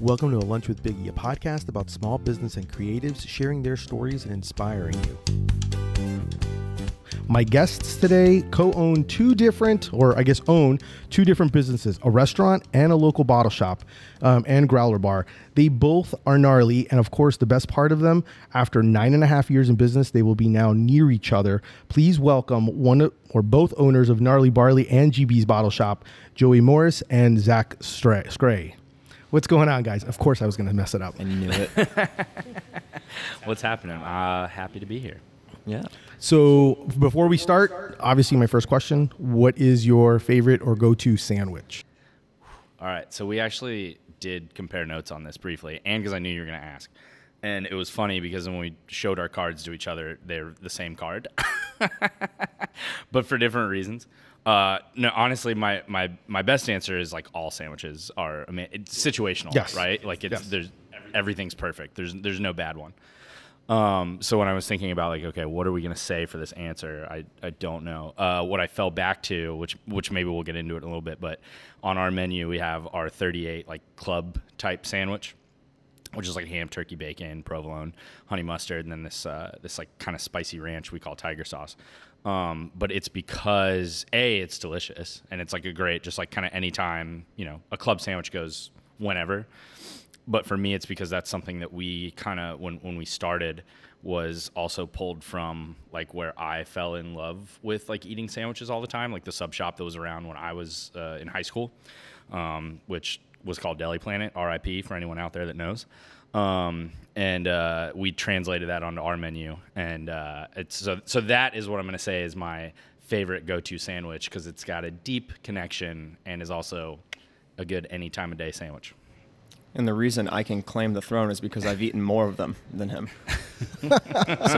Welcome to A Lunch with Biggie, a podcast about small business and creatives sharing their stories and inspiring you. My guests today co own two different, or I guess own two different businesses a restaurant and a local bottle shop um, and growler bar. They both are gnarly. And of course, the best part of them, after nine and a half years in business, they will be now near each other. Please welcome one or both owners of Gnarly Barley and GB's Bottle Shop, Joey Morris and Zach Scray. What's going on, guys? Of course, I was going to mess it up. And you knew it. What's happening? Uh, happy to be here. yeah. So, before we start, obviously, my first question what is your favorite or go to sandwich? All right. So we actually did compare notes on this briefly, and because I knew you were going to ask. And it was funny because when we showed our cards to each other, they're the same card, but for different reasons. Uh, no, honestly, my, my, my best answer is like all sandwiches are I mean, it's situational, Yes. right? Like it's Yes. there's everything's perfect. There's there's no bad one. Um, so when I was thinking about like, okay, what are we gonna say for this answer? I, I don't know. Uh, what I fell back to, which which maybe we'll get into it in a little bit, but on our menu we have our 38 like club type sandwich, which is like ham, turkey, bacon, provolone, honey mustard, and then this uh, this like kind of spicy ranch we call tiger sauce. Um, but it's because a it's delicious and it's like a great just like kind of anytime you know a club sandwich goes whenever. But for me it's because that's something that we kind of when, when we started was also pulled from like where i fell in love with like eating sandwiches all the time like the sub shop that was around when i was uh, in high school um, which was called deli planet rip for anyone out there that knows um, and uh, we translated that onto our menu and uh, it's so, so that is what i'm going to say is my favorite go-to sandwich because it's got a deep connection and is also a good any time of day sandwich And the reason I can claim the throne is because I've eaten more of them than him. so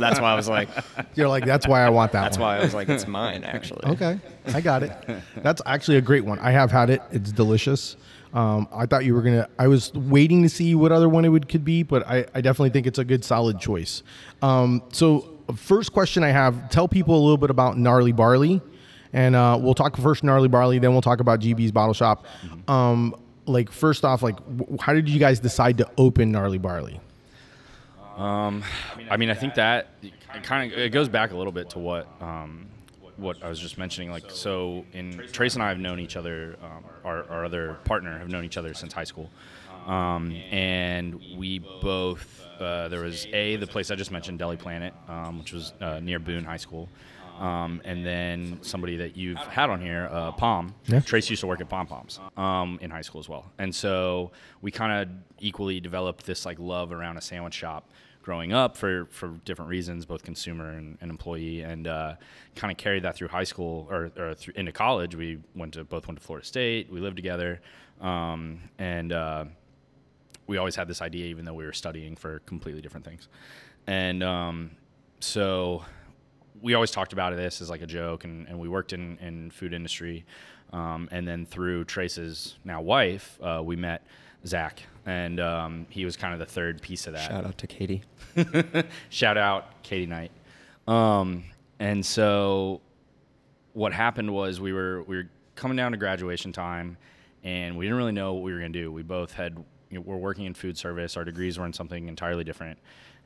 that's why I was like, You're like, that's why I want that that's one. why I was like, it's mine actually. Okay, I got it. That's actually a great one. I have had it. It's delicious. Um, I thought you were gonna. I was waiting to see what other one it would could be, but I, I definitely think it's a good solid choice. Um, so, first question I have: Tell people a little bit about gnarly barley, and uh, we'll talk first gnarly barley, then we'll talk about GB's bottle shop. Um, like first off, like w- how did you guys decide to open gnarly barley? I mean, I think that kind of it goes back a little bit to what um, what I was just mentioning. Like, so in Trace and I have known each other. Um, our, our other partner have known each other since high school, um, and we both uh, there was a the place I just mentioned, Deli Planet, um, which was uh, near Boone High School. Um, and then somebody that you've had on here, uh, Pom. Yeah. Trace used to work at Pom Poms um, in high school as well, and so we kind of equally developed this like love around a sandwich shop growing up for for different reasons, both consumer and, and employee, and uh, kind of carried that through high school or, or through, into college. We went to both went to Florida State. We lived together, um, and uh, we always had this idea, even though we were studying for completely different things, and um, so we always talked about this as like a joke, and, and we worked in, in food industry, um, and then through Trace's now wife, uh, we met Zach, and um, he was kind of the third piece of that. Shout out to Katie. Shout out Katie Knight. Um, and so what happened was we were we were coming down to graduation time, and we didn't really know what we were going to do. We both had you know, were working in food service. Our degrees were in something entirely different,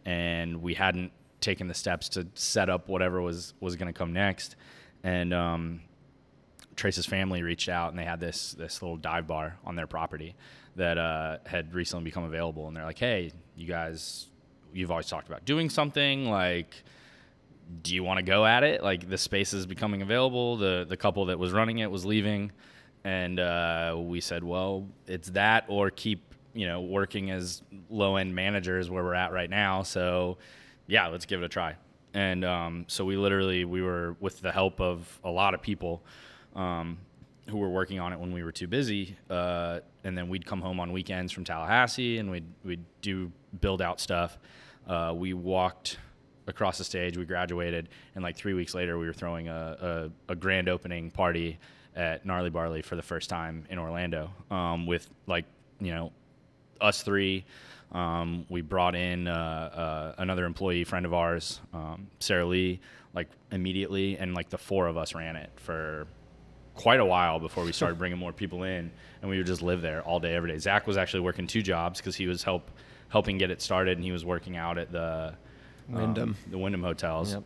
and we hadn't taken the steps to set up whatever was was going to come next. And um, Trace's family reached out and they had this this little dive bar on their property that uh, had recently become available. And they're like, "Hey, you guys, you've always talked about doing something. Like, do you want to go at it? Like, the space is becoming available. The the couple that was running it was leaving, and uh, we said, well, it's that or keep you know working as low end managers where we're at right now. So, yeah, let's give it a try." And um, so we literally we were with the help of a lot of people um, who were working on it when we were too busy. Uh, and then we'd come home on weekends from Tallahassee and we'd, we'd do build out stuff. Uh, we walked across the stage, we graduated, and like three weeks later, we were throwing a, a, a grand opening party at Gnarly Barley for the first time in Orlando um, with like, you know, us three. Um, we brought in uh, uh, another employee friend of ours, um, Sarah Lee, like immediately, and like the four of us ran it for quite a while before we started bringing more people in, and we would just live there all day, every day. Zach was actually working two jobs because he was help helping get it started, and he was working out at the um, Wyndham. the Wyndham hotels. Yep.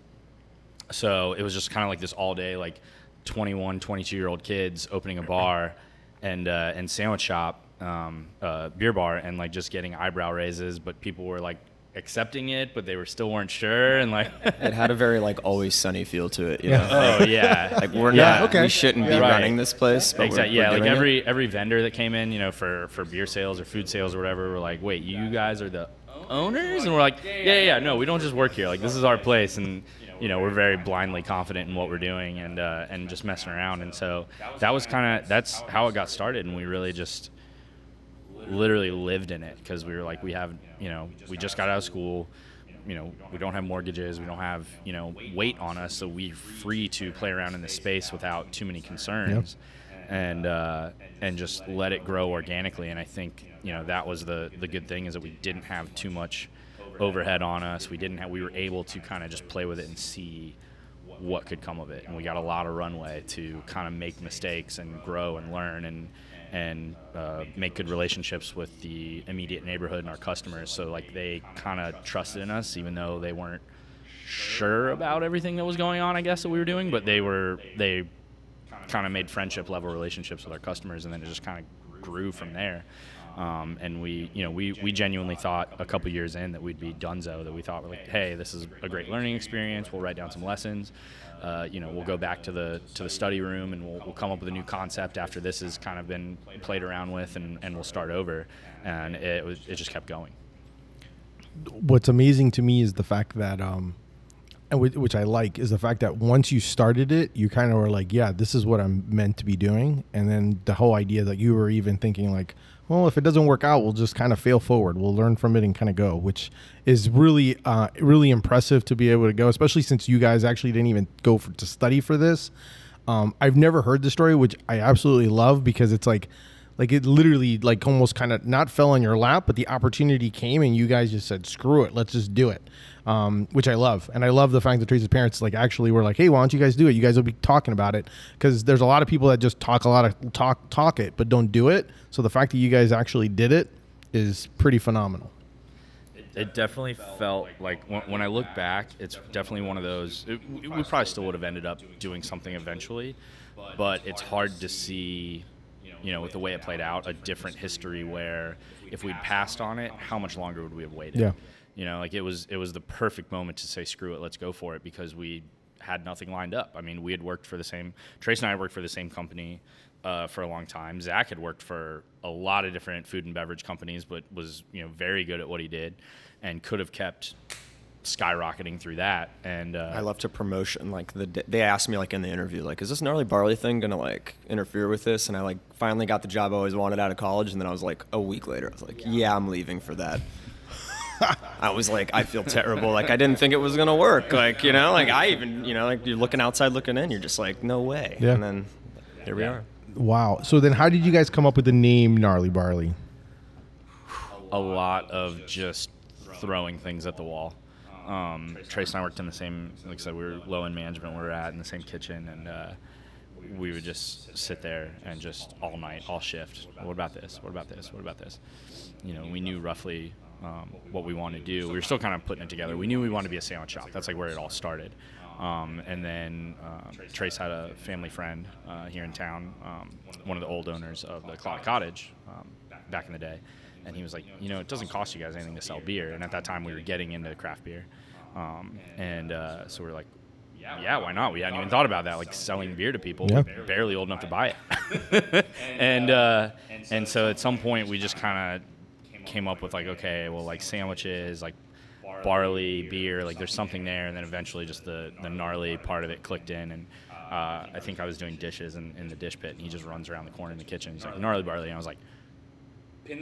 So it was just kind of like this all day, like 21, 22 year old kids opening a bar and uh, and sandwich shop, um, uh, beer bar, and like just getting eyebrow raises. But people were like accepting it, but they were still weren't sure, and like, It had a very like always sunny feel to it. You know? oh yeah, Like we're Yeah, not. okay. We shouldn't be Right. running this place. But Exactly. We're, Yeah, we're like doing it. every every vendor that came in, you know, for for beer sales or food sales or whatever, were like, "Wait, you guys are the owners?" And we're like, "Yeah, yeah, yeah. No, we don't just work here. Like this is our place." And you know, we're very blindly confident in what we're doing and uh, and just messing around. And so that was kind of that's how it got started. And we really just literally lived in it because we were like, we have, you know, we just got out of school. You know, we don't have mortgages. We don't have, you know, weight on us, so we're free to play around in the space without too many concerns, and uh, and just let it grow organically. And I think, you know, that was the the good thing is that we didn't have too much overhead on us. We didn't have. We were able to kind of just play with it and see what could come of it, and we got a lot of runway to kind of make mistakes and grow and learn and and uh, make good relationships with the immediate neighborhood and our customers. So like they kind of trusted in us, even though they weren't sure about everything that was going on. I guess that we were doing, but they were they kind of made friendship level relationships with our customers, and then it just kind of grew from there. Um, and we, you know, we, we genuinely thought a couple years in that we'd be Dunzo. That we thought like, hey, this is a great learning experience. We'll write down some lessons. Uh, you know, we'll go back to the to the study room and we'll, we'll come up with a new concept after this has kind of been played around with, and, and we'll start over. And it was it just kept going. what's amazing to me is the fact that um and whi- which I like is the fact that once you started it, you kind of were like, yeah, this is what I'm meant to be doing. And then the whole idea that you were even thinking like, well, if it doesn't work out, we'll just kind of fail forward. We'll learn from it and kind of go, which is really, uh, really impressive to be able to go, especially since you guys actually didn't even go for, to study for this. Um, I've never heard the story, which I absolutely love because it's like, like it literally like almost kind of not fell on your lap, but the opportunity came and you guys just said, "Screw it, let's just do it," um, which I love, and I love the fact that Tracy's parents like actually were like, "Hey, why don't you guys do it? You guys will be talking about it," because there's a lot of people that just talk a lot of talk talk it, but don't do it. So the fact that you guys actually did it is pretty phenomenal. It definitely felt like when, when I look back, it's definitely one of those. It, we probably still would have ended up doing something eventually, but it's hard to see, you know, with the way it played out, a different history where if we'd passed on it, how much longer would we have waited? Yeah. You know, like it was it was the perfect moment to say screw it, let's go for it because we had nothing lined up. I mean, we had worked for the same Trace and I had worked for the same company uh, for a long time. Zach had worked for a lot of different food and beverage companies, but was you know very good at what he did, and could have kept skyrocketing through that. And uh, I love to promotion. Like the they asked me like in the interview, like, is this gnarly barley thing gonna like interfere with this? And I like finally got the job I always wanted out of college. And then I was like, a week later, I was like, yeah, I'm leaving for that. I was like, I feel terrible. Like I didn't think it was gonna work. Like you know, like I even you know, like you're looking outside, looking in, you're just like, no way. Yeah. And then here we Yeah. are. Wow. So then, how did you guys come up with the name Gnarly Barley? a lot of just throwing things at the wall. Um, Trace and I worked in the same, like I said, we were low in management. We were at in the same kitchen, and uh, we would just sit there and just all night, all shift. What about this? What about this? What about this? You know, we knew roughly um, what we wanted to do. We were still kind of putting it together. We knew we wanted to be a sandwich shop. That's like where it all started. Um, and then uh, Trace had a family friend uh, here in town, um, one of the old owners of the Cloud Cottage um, back in the day. And he was like, you know, it doesn't cost you guys anything to sell beer. And at that time, we were getting into craft beer. Um, and uh, so we are like, yeah, why not? We hadn't even thought about that, like selling beer to people. Yeah. Barely old enough to buy it. and uh, and so at some point, we just kind of came up with like, okay, well, like sandwiches, like barley, beer, like there's something there. And then eventually, just the the gnarly part of it clicked in. And uh, I think I was doing dishes in, in the dish pit, and he just runs around the corner in the kitchen. He's like, gnarly barley. And I was like,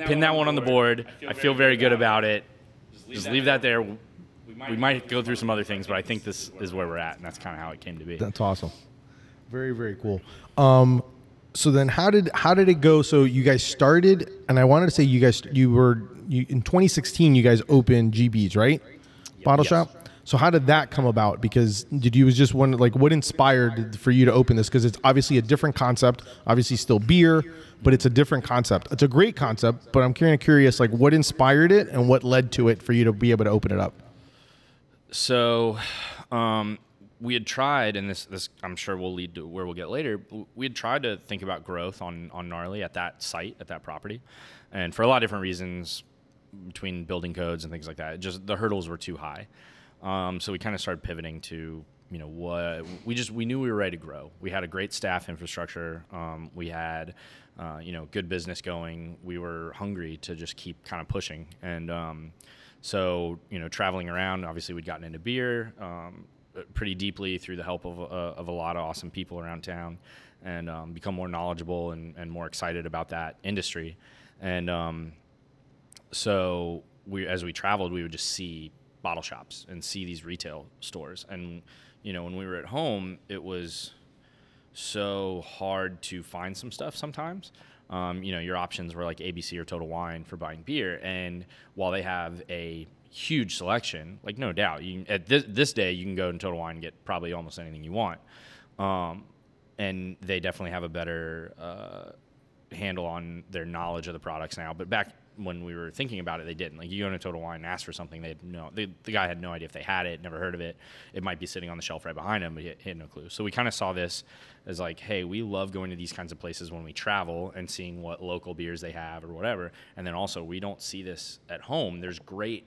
pin that one on the board. I feel very good about it. Just leave that there. We might go through some other things, but I think this is where we're at, and that's kind of how it came to be. That's awesome. Very very cool. Um, so then how did how did it go? So you guys started, and I wanted to say you guys you were you, in 2016. You guys opened GB's right, bottle Yes. shop. So how did that come about? Because did you was just one like what inspired for you to open this? Because it's obviously a different concept. Obviously, still beer, but it's a different concept. It's a great concept, but I'm kind of curious, like what inspired it and what led to it for you to be able to open it up. So, um, we had tried, and this, this I'm sure will lead to where we'll get later. We had tried to think about growth on on gnarly at that site at that property, and for a lot of different reasons, between building codes and things like that, just the hurdles were too high. Um, so we kind of started pivoting to you know what we just we knew we were ready to grow. We had a great staff infrastructure. Um, we had uh, you know good business going. We were hungry to just keep kind of pushing and. Um, so you know, traveling around, obviously we'd gotten into beer um, pretty deeply through the help of, uh, of a lot of awesome people around town, and um, become more knowledgeable and, and more excited about that industry. And um, so we, as we traveled, we would just see bottle shops and see these retail stores. And you know, when we were at home, it was so hard to find some stuff sometimes. Um, you know, your options were like ABC or Total Wine for buying beer. And while they have a huge selection, like no doubt, you at this, this day you can go to Total Wine and get probably almost anything you want. Um, and they definitely have a better uh, handle on their knowledge of the products now. But back when we were thinking about it, they didn't. Like you go to Total Wine and ask for something, they had no. They, the guy had no idea if they had it, never heard of it. It might be sitting on the shelf right behind him, but he, he had no clue. So we kind of saw this as like, hey, we love going to these kinds of places when we travel and seeing what local beers they have or whatever. And then also we don't see this at home. There's great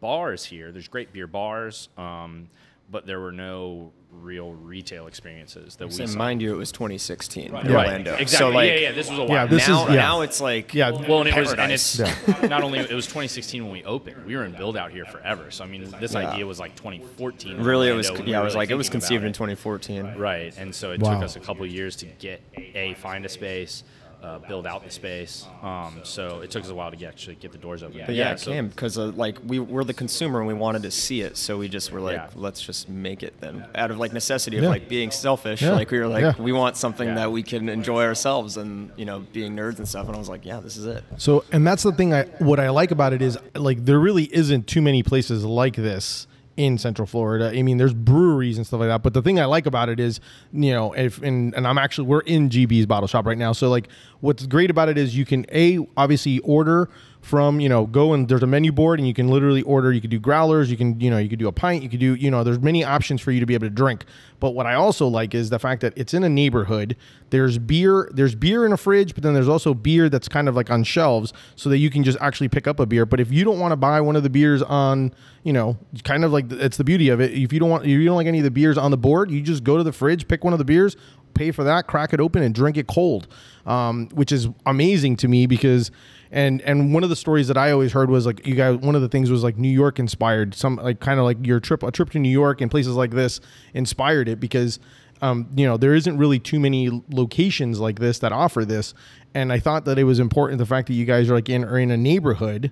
bars here. There's great beer bars. Um, but there were no real retail experiences that we And saw. mind you, it was 2016 Right. in Orlando. Exactly. So like, yeah, yeah. This was a while. Yeah, this now, is- yeah. now it's like Yeah. Well, and it was, and Paradise. it's not only it was 2016 when we opened. We were in build out here forever. So I mean, this Yeah. idea was like 2014. in really, it was Orlando we yeah, were it was really like it was thinking about conceived in it. 2014. Right, and so it Wow. took us a couple of years to get a find a space, uh, build out the space. Um, so it took us a while to get, actually get the doors open. But yeah, it so- came because uh, like we were the consumer and we wanted to see it, so we just were like, Yeah. let's just make it then. Out of like necessity of Yeah. like being selfish, Yeah. like we were like, Yeah. we want something Yeah. that we can enjoy ourselves and you know being nerds and stuff. And I was like, yeah, this is it. So, and that's the thing. I what I like about it is like there really isn't too many places like this in Central Florida. I mean, there's breweries and stuff like that. But the thing I like about it is, you know, if and, and I'm actually we're in GB's bottle shop right now. So like, what's great about it is you can a obviously order from you know go and there's a menu board and you can literally order you could do growlers you can you know you could do a pint you could do you know there's many options for you to be able to drink. But what i also like is the fact that it's in a neighborhood. There's beer there's beer in a fridge but then there's also beer that's kind of like on shelves so that you can just actually pick up a beer. But if you don't want to buy one of the beers on you know kind of like it's the beauty of it. If you don't want if you don't like any of the beers on the board you just go to the fridge pick one of the beers pay for that, crack it open, and drink it cold, um, which is amazing to me because. And and one of the stories that I always heard was like you guys. One of the things was like New York inspired some like kind of like your trip a trip to New York and places like this inspired it because um, you know there isn't really too many locations like this that offer this. And I thought that it was important the fact that you guys are like in are in a neighborhood.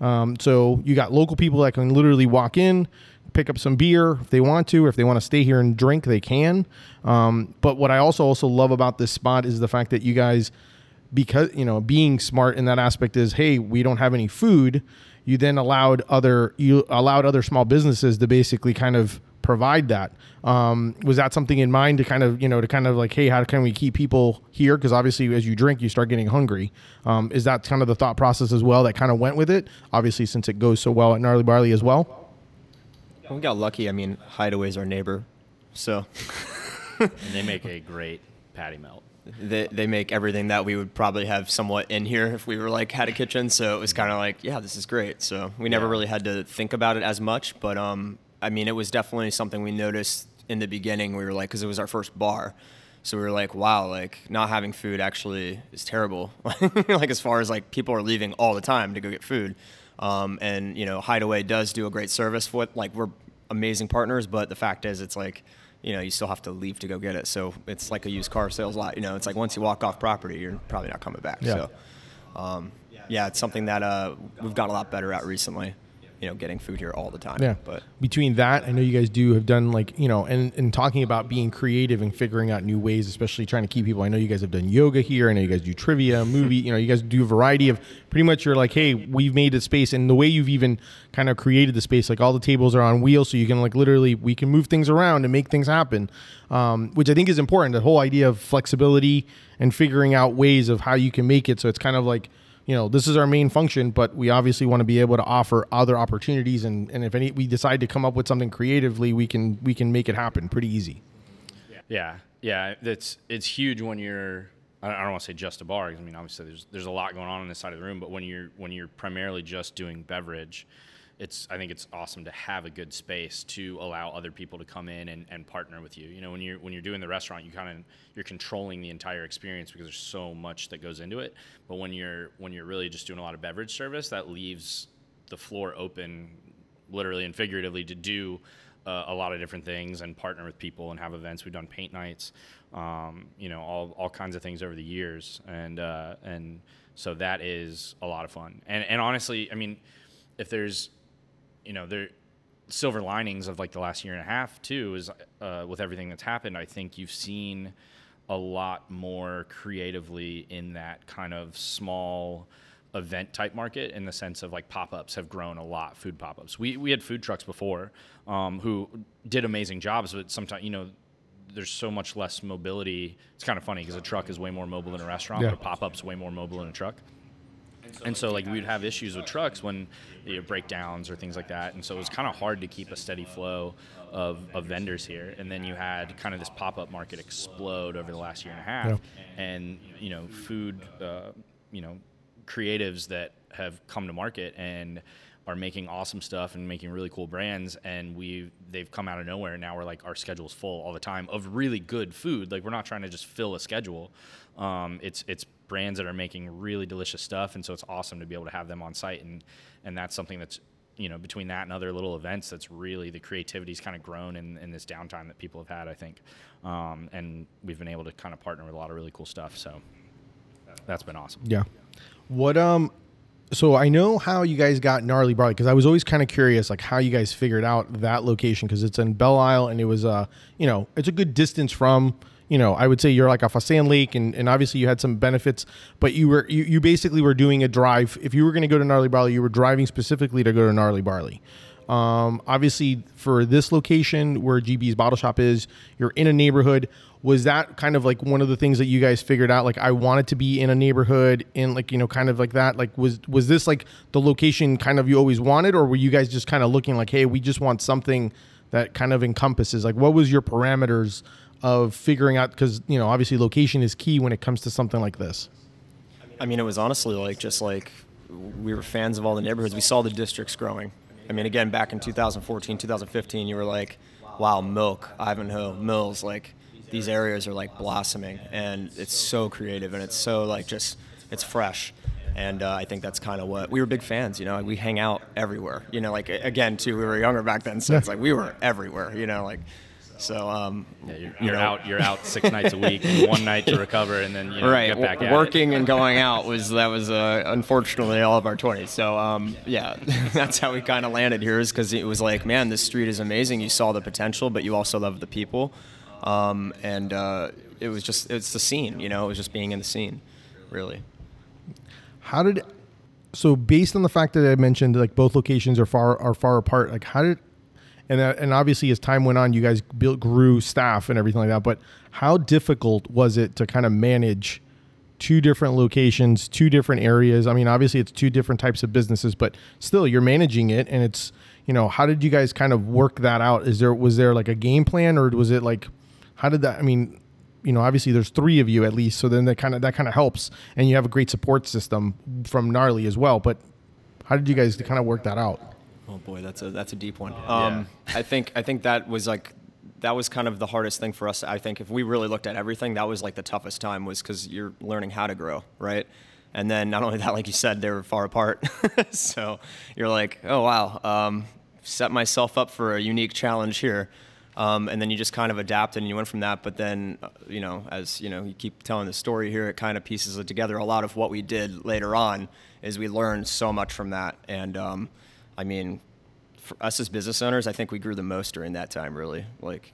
Um, so you got local people that can literally walk in, pick up some beer if they want to, if they want to stay here and drink, they can. Um, but what I also also love about this spot is the fact that you guys, because you know, being smart in that aspect is, hey, we don't have any food. You then allowed other you allowed other small businesses to basically kind of provide that. Um, was that something in mind to kind of you know to kind of like, hey, how can we keep people here? Because obviously, as you drink, you start getting hungry. Um, is that kind of the thought process as well that kind of went with it? Obviously, since it goes so well at Gnarly Barley as well. We got lucky. I mean, Hideaway's our neighbor, so and they make a great patty melt. They they make everything that we would probably have somewhat in here if we were like had a kitchen. So it was kind of like, yeah, this is great. So we never Yeah. really had to think about it as much, but um, I mean, it was definitely something we noticed in the beginning. We were like, because it was our first bar. So we were like, wow, like not having food actually is terrible. like as far as like people are leaving all the time to go get food. Um, and you know, Hideaway does do a great service for it. Like we're amazing partners, but the fact is, it's like, you know, you still have to leave to go get it. So it's like a used car sales lot. You know, it's like once you walk off property, you're probably not coming back. Yeah. So, um, yeah, it's something that uh, we've got a lot better at recently. You know getting food here all the time. Yeah. But between that, I know you guys do have done like you know, and and talking about being creative and figuring out new ways, especially trying to keep people. I know you guys have done yoga here. I know you guys do trivia, movie. You know, you guys do a variety of. Pretty much, you're like, hey, we've made a space, and the way you've even kind of created the space, like all the tables are on wheels, so you can like literally we can move things around and make things happen, um, which I think is important. The whole idea of flexibility and figuring out ways of how you can make it, so it's kind of like you know this is our main function but we obviously want to be able to offer other opportunities and, and if any we decide to come up with something creatively we can we can make it happen pretty easy Yeah, yeah, it's it's huge when you're. I I don't want to say just a bar 'cause, I mean, obviously there's there's a lot going on on this side of the room. But when you're when you're primarily just doing beverage, it's I think it's awesome to have a good space to allow other people to come in and, and partner with you. You know, when you're when you're doing the restaurant, you kind of you're controlling the entire experience because there's so much that goes into it. But when you're when you're really just doing a lot of beverage service, that leaves the floor open, literally and figuratively, to do uh, a lot of different things and partner with people and have events. We've done paint nights, um, you know, all, all kinds of things over the years, and uh, and so that is a lot of fun. And and honestly, I mean, if there's, you know, there silver linings of like the last year and a half too is uh, with everything that's happened. I think you've seen a lot more creatively in that kind of small event type market in the sense of like pop-ups have grown a lot food pop-ups we, we had food trucks before um, who did amazing jobs but sometimes you know there's so much less mobility it's kind of funny because a truck is way more mobile than a restaurant Yeah. but a pop-up's way more mobile than a truck and so like we'd have issues with trucks when you know, breakdowns or things like that. And so it was kind of hard to keep a steady flow of, of vendors here. And then you had kind of this pop-up market explode over the last year and a half. Yeah. and you know food uh, you know creatives that have come to market and are making awesome stuff and making really cool brands and we they've come out of nowhere. And now we're like our schedule's full all the time of really good food. Like we're not trying to just fill a schedule. Um, it's it's brands that are making really delicious stuff and so it's awesome to be able to have them on site and and that's something that's you know between that and other little events that's really the creativity's kind of grown in, in this downtime that people have had i think um, and we've been able to kind of partner with a lot of really cool stuff so that's been awesome Yeah. What um so I know how you guys got gnarly barley because I was always kind of curious like how you guys figured out that location because it's in Belle Isle and it was uh you know it's a good distance from you know I would say you're like off a sand lake and, and obviously you had some benefits but you were you, you basically were doing a drive if you were going to go to gnarly barley you were driving specifically to go to gnarly barley um, obviously, for this location where GB's bottle shop is, you're in a neighborhood. Was that kind of like one of the things that you guys figured out? Like, I wanted to be in a neighborhood, in like you know, kind of like that. Like, was was this like the location kind of you always wanted, or were you guys just kind of looking like, hey, we just want something that kind of encompasses? Like, what was your parameters of figuring out? Because you know, obviously, location is key when it comes to something like this. I mean, it was honestly like just like we were fans of all the neighborhoods. We saw the districts growing. I mean, again, back in 2014, 2015, you were like, wow, Milk, Ivanhoe, Mills, like these areas are like blossoming, and it's so creative and it's so like just it's fresh. And uh, I think that's kind of what we were big fans. You know, we hang out everywhere. You know, like again, too, we were younger back then, so it's like we were everywhere. You know, like so. Um, Yeah, you're, you you're know, out. You're out six nights a week, and one night to recover, and then you know, right get back w- at it. working and going out was that was uh, unfortunately all of our 20s so um, yeah that's how we kind of landed here is because it was like man this street is amazing you saw the potential but you also love the people um, and uh, it was just it's the scene you know it was just being in the scene really How did so based on the fact that I mentioned like both locations are far are far apart, like how did and that, and obviously as time went on, you guys built grew staff and everything like that. But how difficult was it to kind of manage two different locations, two different areas? I mean, obviously it's two different types of businesses, but still you're managing it, and it's you know how did you guys kind of work that out? Is there was there like a game plan, or was it like how did that? I mean, you know, obviously there's three of you at least, so then that kind of that kind of helps, and you have a great support system from Gnarly as well. But how did you guys kind of work that out? Oh boy, that's a that's a deep one. Um, I think I think that was like that was kind of the hardest thing for us. I think if we really looked at everything, that was like the toughest time was because you're learning how to grow, right? And then not only that, like you said, they were far apart. so you're like, oh wow, um, set myself up for a unique challenge here. Um, and then you just kind of adapt and you went from that. But then, uh, you know, as you know, you keep telling the story here, it kind of pieces it together. A lot of what we did later on is we learned so much from that. And um, I mean, for us as business owners, I think we grew the most during that time. Really, like.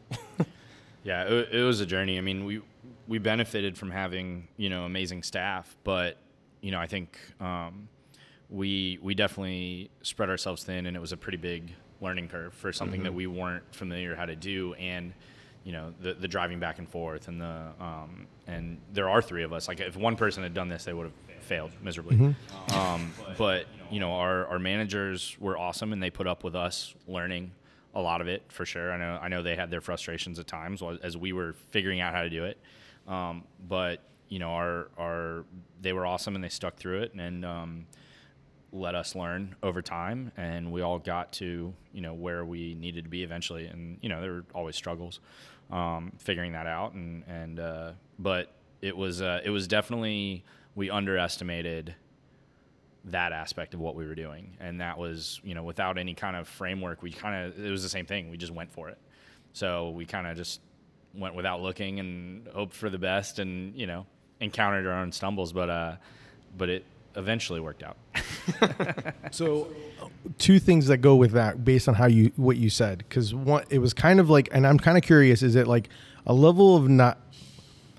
yeah, it, it was a journey. I mean, we we benefited from having you know amazing staff, but you know I think um, we we definitely spread ourselves thin, and it was a pretty big learning curve for something mm-hmm. that we weren't familiar how to do, and you know the the driving back and forth, and the um, and there are three of us. Like if one person had done this, they would have failed miserably. Mm-hmm. Um, but you know our our managers were awesome, and they put up with us learning a lot of it for sure. I know I know they had their frustrations at times as we were figuring out how to do it, um, but you know our our they were awesome and they stuck through it and um, let us learn over time, and we all got to you know where we needed to be eventually. And you know there were always struggles um, figuring that out, and and uh, but it was uh, it was definitely we underestimated that aspect of what we were doing, and that was you know without any kind of framework, we kind of it was the same thing. We just went for it. So we kind of just went without looking and hoped for the best, and you know encountered our own stumbles, but uh, but it eventually worked out. so, two things that go with that, based on how you what you said, because one, it was kind of like, and I'm kind of curious, is it like a level of not?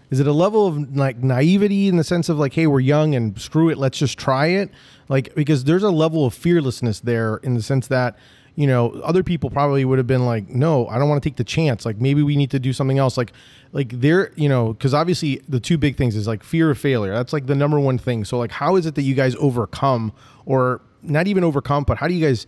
Is it a level of like naivety in the sense of like, hey, we're young and screw it, let's just try it? Like, because there's a level of fearlessness there in the sense that you know, other people probably would have been like, no, I don't want to take the chance. Like maybe we need to do something else. Like, like there, you know, because obviously the two big things is like fear of failure. That's like the number one thing. So like, how is it that you guys overcome, or not even overcome, but how do you guys,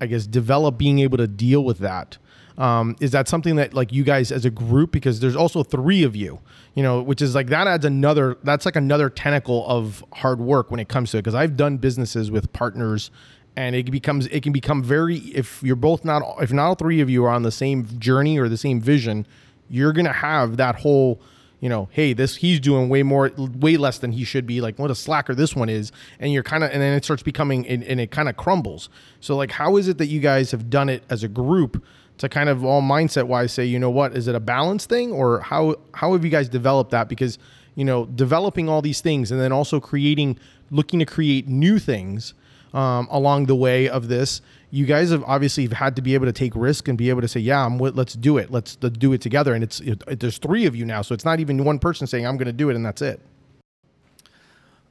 I guess, develop being able to deal with that? Um, is that something that like you guys as a group because there's also three of you you know which is like that adds another that's like another tentacle of hard work when it comes to it because i've done businesses with partners and it becomes it can become very if you're both not if not all three of you are on the same journey or the same vision you're gonna have that whole you know hey this he's doing way more way less than he should be like what a slacker this one is and you're kind of and then it starts becoming and, and it kind of crumbles. So like how is it that you guys have done it as a group to kind of all mindset wise say you know what is it a balance thing or how how have you guys developed that because you know developing all these things and then also creating looking to create new things um, along the way of this. You guys have obviously had to be able to take risk and be able to say, "Yeah, I'm. Let's do it. Let's, let's do it together." And it's it, it, there's three of you now, so it's not even one person saying, "I'm going to do it," and that's it.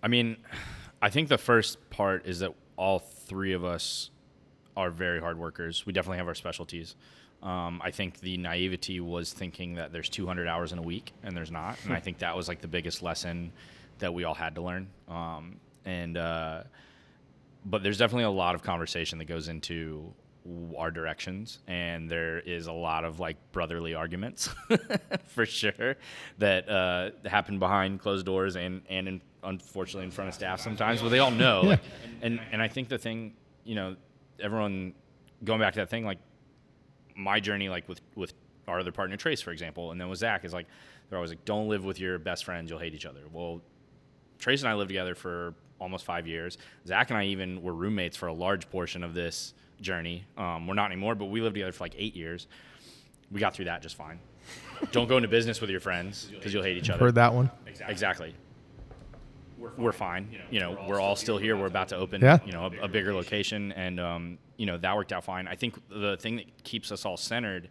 I mean, I think the first part is that all three of us are very hard workers. We definitely have our specialties. Um, I think the naivety was thinking that there's 200 hours in a week, and there's not. And I think that was like the biggest lesson that we all had to learn. Um, and uh, but there's definitely a lot of conversation that goes into our directions and there is a lot of like brotherly arguments for sure that uh, happen behind closed doors and and in, unfortunately in front of staff sometimes but they all know yeah. like, and and I think the thing you know everyone going back to that thing like my journey like with with our other partner Trace for example and then with Zach is like they're always like don't live with your best friends you'll hate each other well Trace and I lived together for almost five years. Zach and I even were roommates for a large portion of this journey. Um, we're not anymore, but we lived together for like eight years. We got through that just fine. Don't go into business with your friends because you'll hate each other. Heard that one. Exactly. exactly. We're fine. We're fine. You know, we're all still here. We're about to open, yeah. you know, a, a bigger location, and um, you know that worked out fine. I think the thing that keeps us all centered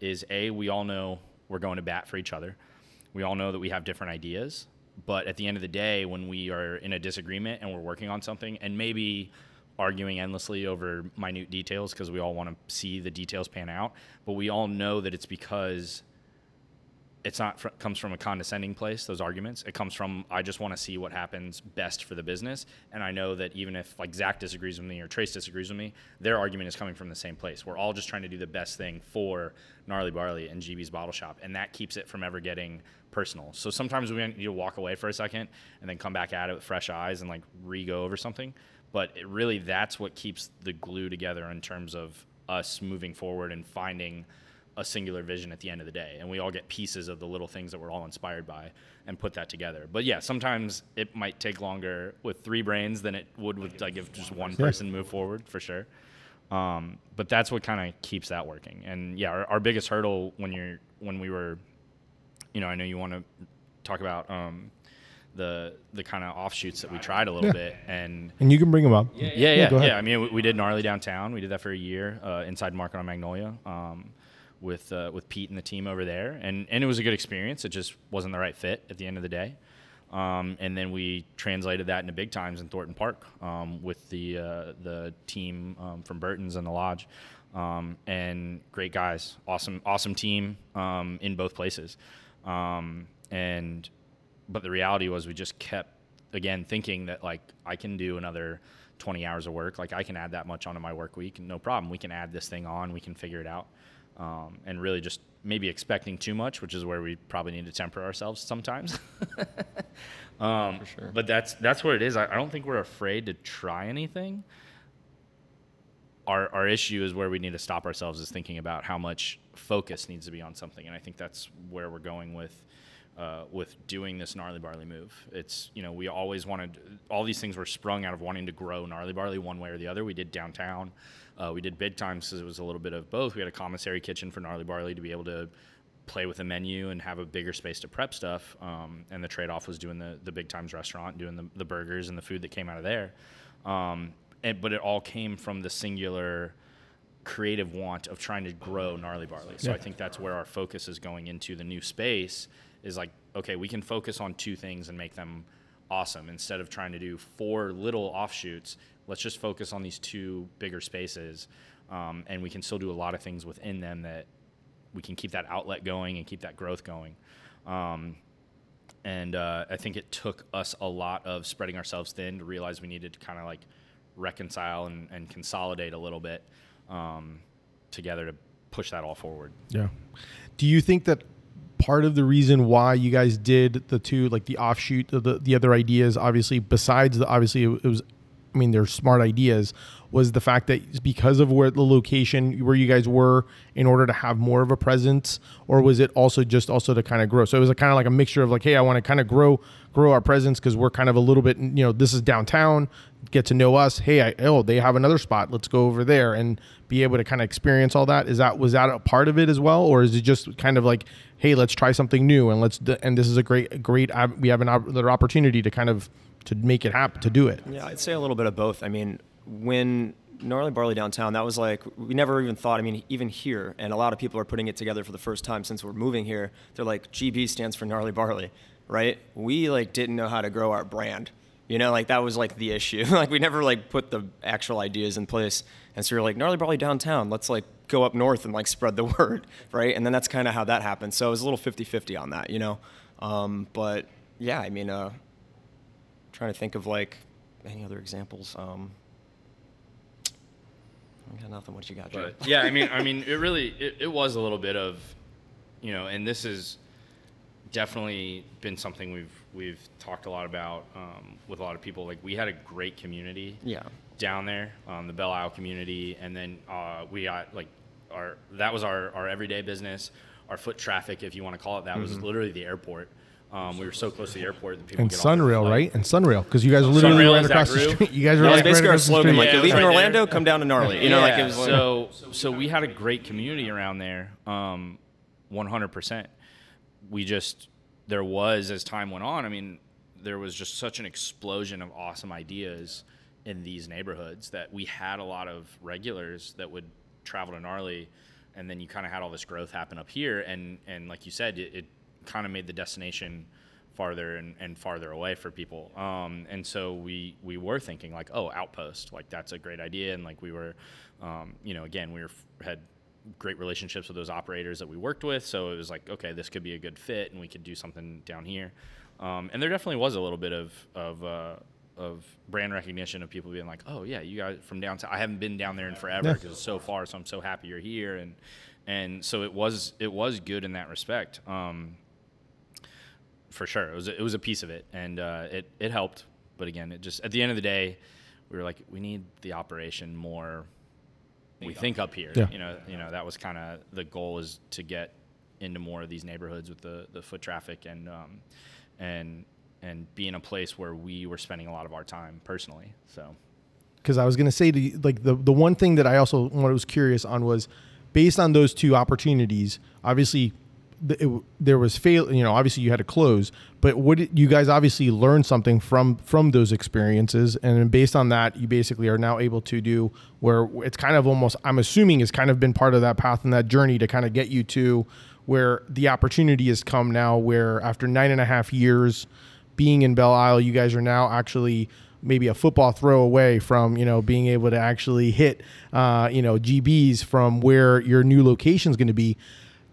is a we all know we're going to bat for each other. We all know that we have different ideas, but at the end of the day, when we are in a disagreement and we're working on something and maybe arguing endlessly over minute details because we all want to see the details pan out, but we all know that it's because it's not fr- comes from a condescending place those arguments. It comes from i just want to see what happens best for the business. And i know that even if like zach disagrees with me or trace disagrees with me their argument is coming from the same place. We're all just trying to do the best thing for gnarly barley and gb's bottle shop and that keeps it from ever getting personal. So sometimes we need to walk away for a second and then come back at it with fresh eyes and like re-go over something. But it really that's what keeps the glue together in terms of us moving forward and finding a singular vision at the end of the day and we all get pieces of the little things that we're all inspired by and put that together but yeah sometimes it might take longer with three brains than it would with like if just one person move forward for sure um, but that's what kind of keeps that working and yeah our, our, biggest hurdle when you're when we were you know i know you want to talk about um, the the kind of offshoots that we tried a little Yeah. bit and And you can bring them up. yeah, yeah, yeah. go ahead. I mean, we, we did gnarly downtown. We did that for a year uh, inside Market on Magnolia um, with uh, with Pete and the team over there, and and it was a good experience. It just wasn't the right fit at the end of the day. Um, and then we translated that into big times in Thornton Park um, with the uh, the team um, from Burton's and the lodge, um, and great guys, awesome awesome team um, in both places, um, and but the reality was we just kept again thinking that like I can do another 20 hours of work, like I can add that much onto my work week, no problem. We can add this thing on, we can figure it out, um, and really just maybe expecting too much, which is where we probably need to temper ourselves sometimes. um, sure. But that's that's what it is. I, I don't think we're afraid to try anything. Our, our issue is where we need to stop ourselves is thinking about how much focus needs to be on something, and I think that's where we're going with uh, with doing this gnarly barley move. It's you know we always wanted all these things were sprung out of wanting to grow gnarly barley one way or the other. We did downtown, uh, we did big times because it was a little bit of both. We had a commissary kitchen for gnarly barley to be able to play with the menu and have a bigger space to prep stuff. Um, and the trade off was doing the the big times restaurant, doing the, the burgers and the food that came out of there. Um, and, but it all came from the singular creative want of trying to grow gnarly barley. So Yeah. I think that's where our focus is going into the new space is like, okay, we can focus on two things and make them awesome instead of trying to do four little offshoots. Let's just focus on these two bigger spaces, um, and we can still do a lot of things within them that we can keep that outlet going and keep that growth going. Um, and uh, I think it took us a lot of spreading ourselves thin to realize we needed to kind of like reconcile and, and consolidate a little bit um, together to push that all forward. Yeah. Do you think that part of the reason why you guys did the two, like the offshoot, of the the other ideas, obviously besides the obviously it was, I mean, they're smart ideas, was the fact that because of where the location where you guys were in order to have more of a presence, or was it also just also to kind of grow? So it was a kind of like a mixture of like, hey, I want to kind of grow grow our presence because we're kind of a little bit, you know, this is downtown, get to know us. Hey, I, oh, they have another spot, let's go over there and be able to kind of experience all that. Is that was that a part of it as well, or is it just kind of like, hey, let's try something new and let's and this is a great great we have another opportunity to kind of to make it happen to do it. Yeah, I'd say a little bit of both. I mean, when Gnarly Barley downtown, that was like we never even thought. I mean, even here, and a lot of people are putting it together for the first time since we're moving here. They're like, GB stands for Gnarly Barley, right? We like didn't know how to grow our brand. You know, like that was like the issue. like we never like put the actual ideas in place. And so you're like, Gnarly Barley downtown, let's like go up north and like spread the word, right? And then that's kind of how that happened. So it was a little 50-50 on that, you know. Um, but yeah, I mean, uh, trying to think of like any other examples. Um, I got nothing. What you got, Joe? Yeah, I mean, I mean, it really it, it was a little bit of, you know, and this is definitely been something we've we've talked a lot about um, with a lot of people. Like we had a great community Yeah. Down there, um, the Belle Isle community, and then uh, we got like our that was our our everyday business, our foot traffic, if you want to call it that, was literally the airport. Um, we were so close to the airport that people And get off Sunrail, right? And Sunrail, because you guys are literally Sunrail ran across the street. You guys were That was like right basically our slogan. Like, Yeah, you leave was in there. Orlando, come down to Gnarly. You know, like it was like, so so we had a great community around there, um, 100%. We just there was as time went on. I mean, there was just such an explosion of awesome ideas in these neighborhoods that we had a lot of regulars that would travel to gnarly, and then you kind of had all this growth happen up here, and and like you said, it, it kind of made the destination farther and, and farther away for people. Um, and so we we were thinking like, oh, outpost, like that's a great idea, and like we were, um, you know, again, we were had great relationships with those operators that we worked with, so it was like, okay, this could be a good fit, and we could do something down here. Um, and there definitely was a little bit of of uh, of brand recognition of people being like, oh yeah, you guys from downtown. I haven't been down there in forever Yeah. because it's so far, so I'm so happy you're here, and and so it was it was good in that respect. Um, for sure. It was a, it was a piece of it, and uh, it it helped. But again, it just at the end of the day, we were like, we need the operation more. We think up here, Yeah. you know, you know that was kind of the goal is to get into more of these neighborhoods with the, the foot traffic and um, and and be in a place where we were spending a lot of our time personally. So because I was going to say to you, like the the one thing that I also what I was curious on was based on those two opportunities. Obviously, it, there was fail. You know, obviously you had to close, but what did, you guys obviously learned something from from those experiences, and based on that, you basically are now able to do where it's kind of almost. I'm assuming has kind of been part of that path and that journey to kind of get you to where the opportunity has come now, where after nine and a half years being in Belle Isle, you guys are now actually maybe a football throw away from you know being able to actually hit uh, you know GBs from where your new location is going to be.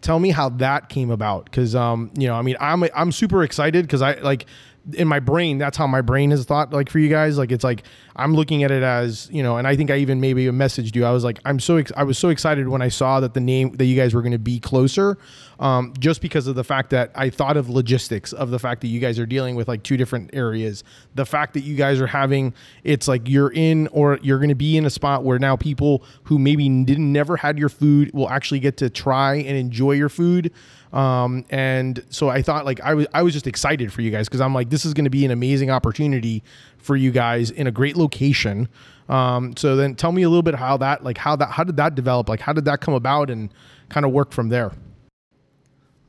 Tell me how that came about because um, you know I mean I'm I'm super excited because I like in my brain that's how my brain has thought like for you guys. Like it's like i'm looking at it as you know and i think i even maybe messaged you. I was like i'm so ex- i was so excited when i saw that the name that you guys were going to be closer um, just because of the fact that i thought of logistics of the fact that you guys are dealing with like two different areas. The fact that you guys are having it's like you're in or you're going to be in a spot where now people who maybe didn't never had your food will actually get to try and enjoy your food um, and so I thought like I was I was just excited for you guys because I'm like this is going to be an amazing opportunity for you guys in a great location. Um, so then tell me a little bit how that like how that how did that develop? Like how did that come about and kind of work from there?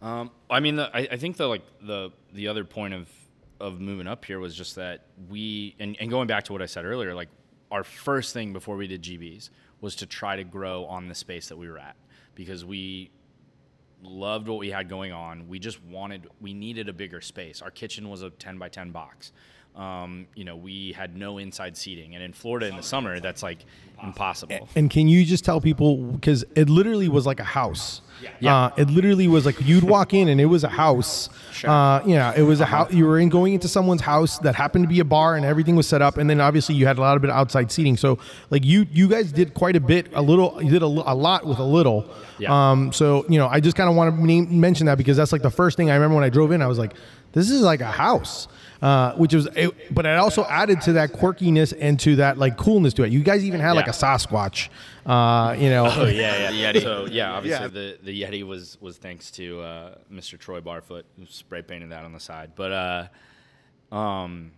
Um, I mean, the, I, I think the like the the other point of of moving up here was just that we and, and going back to what I said earlier, like our first thing before we did GBs was to try to grow on the space that we were at because we loved what we had going on. We just wanted, we needed a bigger space. Our kitchen was a 10 by 10 box. Um, you know, we had no inside seating. And in Florida in the summer, that's like impossible. And can you just tell people because it literally was like a house. Yeah. Uh, it literally was like you'd walk in and it was a house. Uh, you know, it was a house. You were in going into someone's house that happened to be a bar and everything was set up. And then obviously you had a lot of bit outside seating. So like you you guys did quite a bit, a little. You did a, a lot with a little. Yeah. Um. So you know, I just kind of want to mention that because that's like the first thing I remember when I drove in. I was like, this is like a house. Uh, which was, it, but it also added to that quirkiness and to that like coolness to it. You guys even had like a Sasquatch, uh, you know. Oh yeah, yeah. Yeti. So yeah, obviously Yeah. the the Yeti was was thanks to uh, Mr. Troy Barfoot who spray painted that on the side. But uh, um,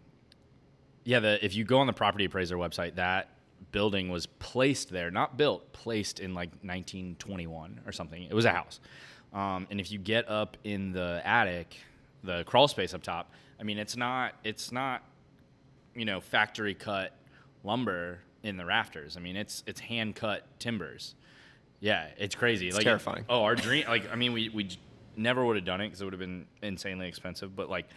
yeah, the if you go on the property appraiser website, that building was placed there, not built, placed in like 1921 or something. It was a house. Um, and if you get up in the attic, the crawl space up top, I mean, it's not it's not you know factory cut lumber in the rafters. I mean, it's it's hand cut timbers. Yeah, it's crazy. It's like terrifying. Oh, our dream. Like, I mean, we we never would have done it because it would have been insanely expensive. But like,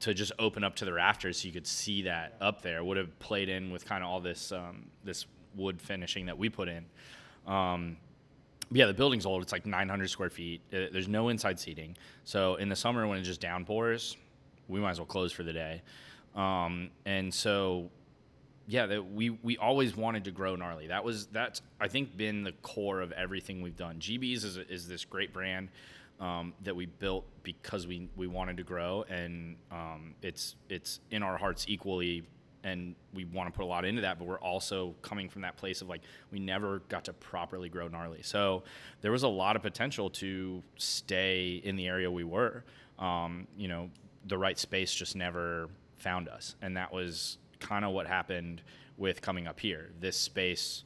to just open up to the rafters so you could see that up there would have played in with kind of all this um, this wood finishing that we put in. Um, but yeah, the building's old. It's like 900 square feet. Uh, There's no inside seating. So in the summer when it just downpours, we might as well close for the day. Um, and so yeah, that we we always wanted to grow gnarly. That was that's I think been the core of everything we've done. GB's is is this great brand um, that we built because we we wanted to grow, and um, it's it's in our hearts equally. And we want to put a lot into that, but we're also coming from that place of like we never got to properly grow gnarly. So there was a lot of potential to stay in the area we were. Um, you know, the right space just never found us, and that was kind of what happened with coming up here. This space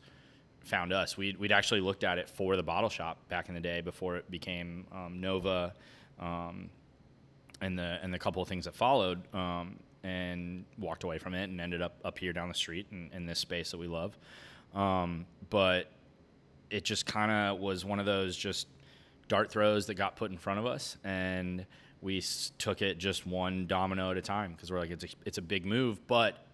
found us. We'd, we'd actually looked at it for the bottle shop back in the day before it became um, Nova um, and the and the couple of things that followed um, and walked away from it and ended up up here down the street in, in this space that we love. Um, but it just kind of was one of those just dart throws that got put in front of us and we took it just one domino at a time because we're like it's a, it's a big move but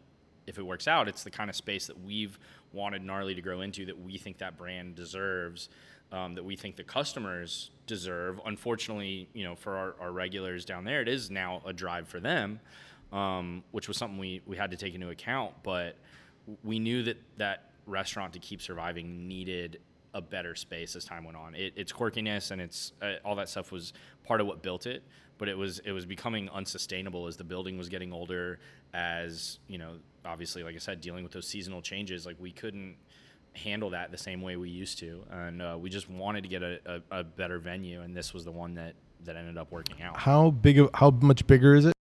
if it works out it's the kind of space that we've wanted gnarly to grow into that we think that brand deserves um, that we think the customers deserve unfortunately you know for our, our regulars down there it is now a drive for them um, which was something we, we had to take into account but we knew that that restaurant to keep surviving needed a better space as time went on. It, its quirkiness and its uh, all that stuff was part of what built it, but it was it was becoming unsustainable as the building was getting older. As you know, obviously, like I said, dealing with those seasonal changes, like we couldn't handle that the same way we used to, and uh, we just wanted to get a, a, a better venue, and this was the one that that ended up working out. How big? Of, how much bigger is it?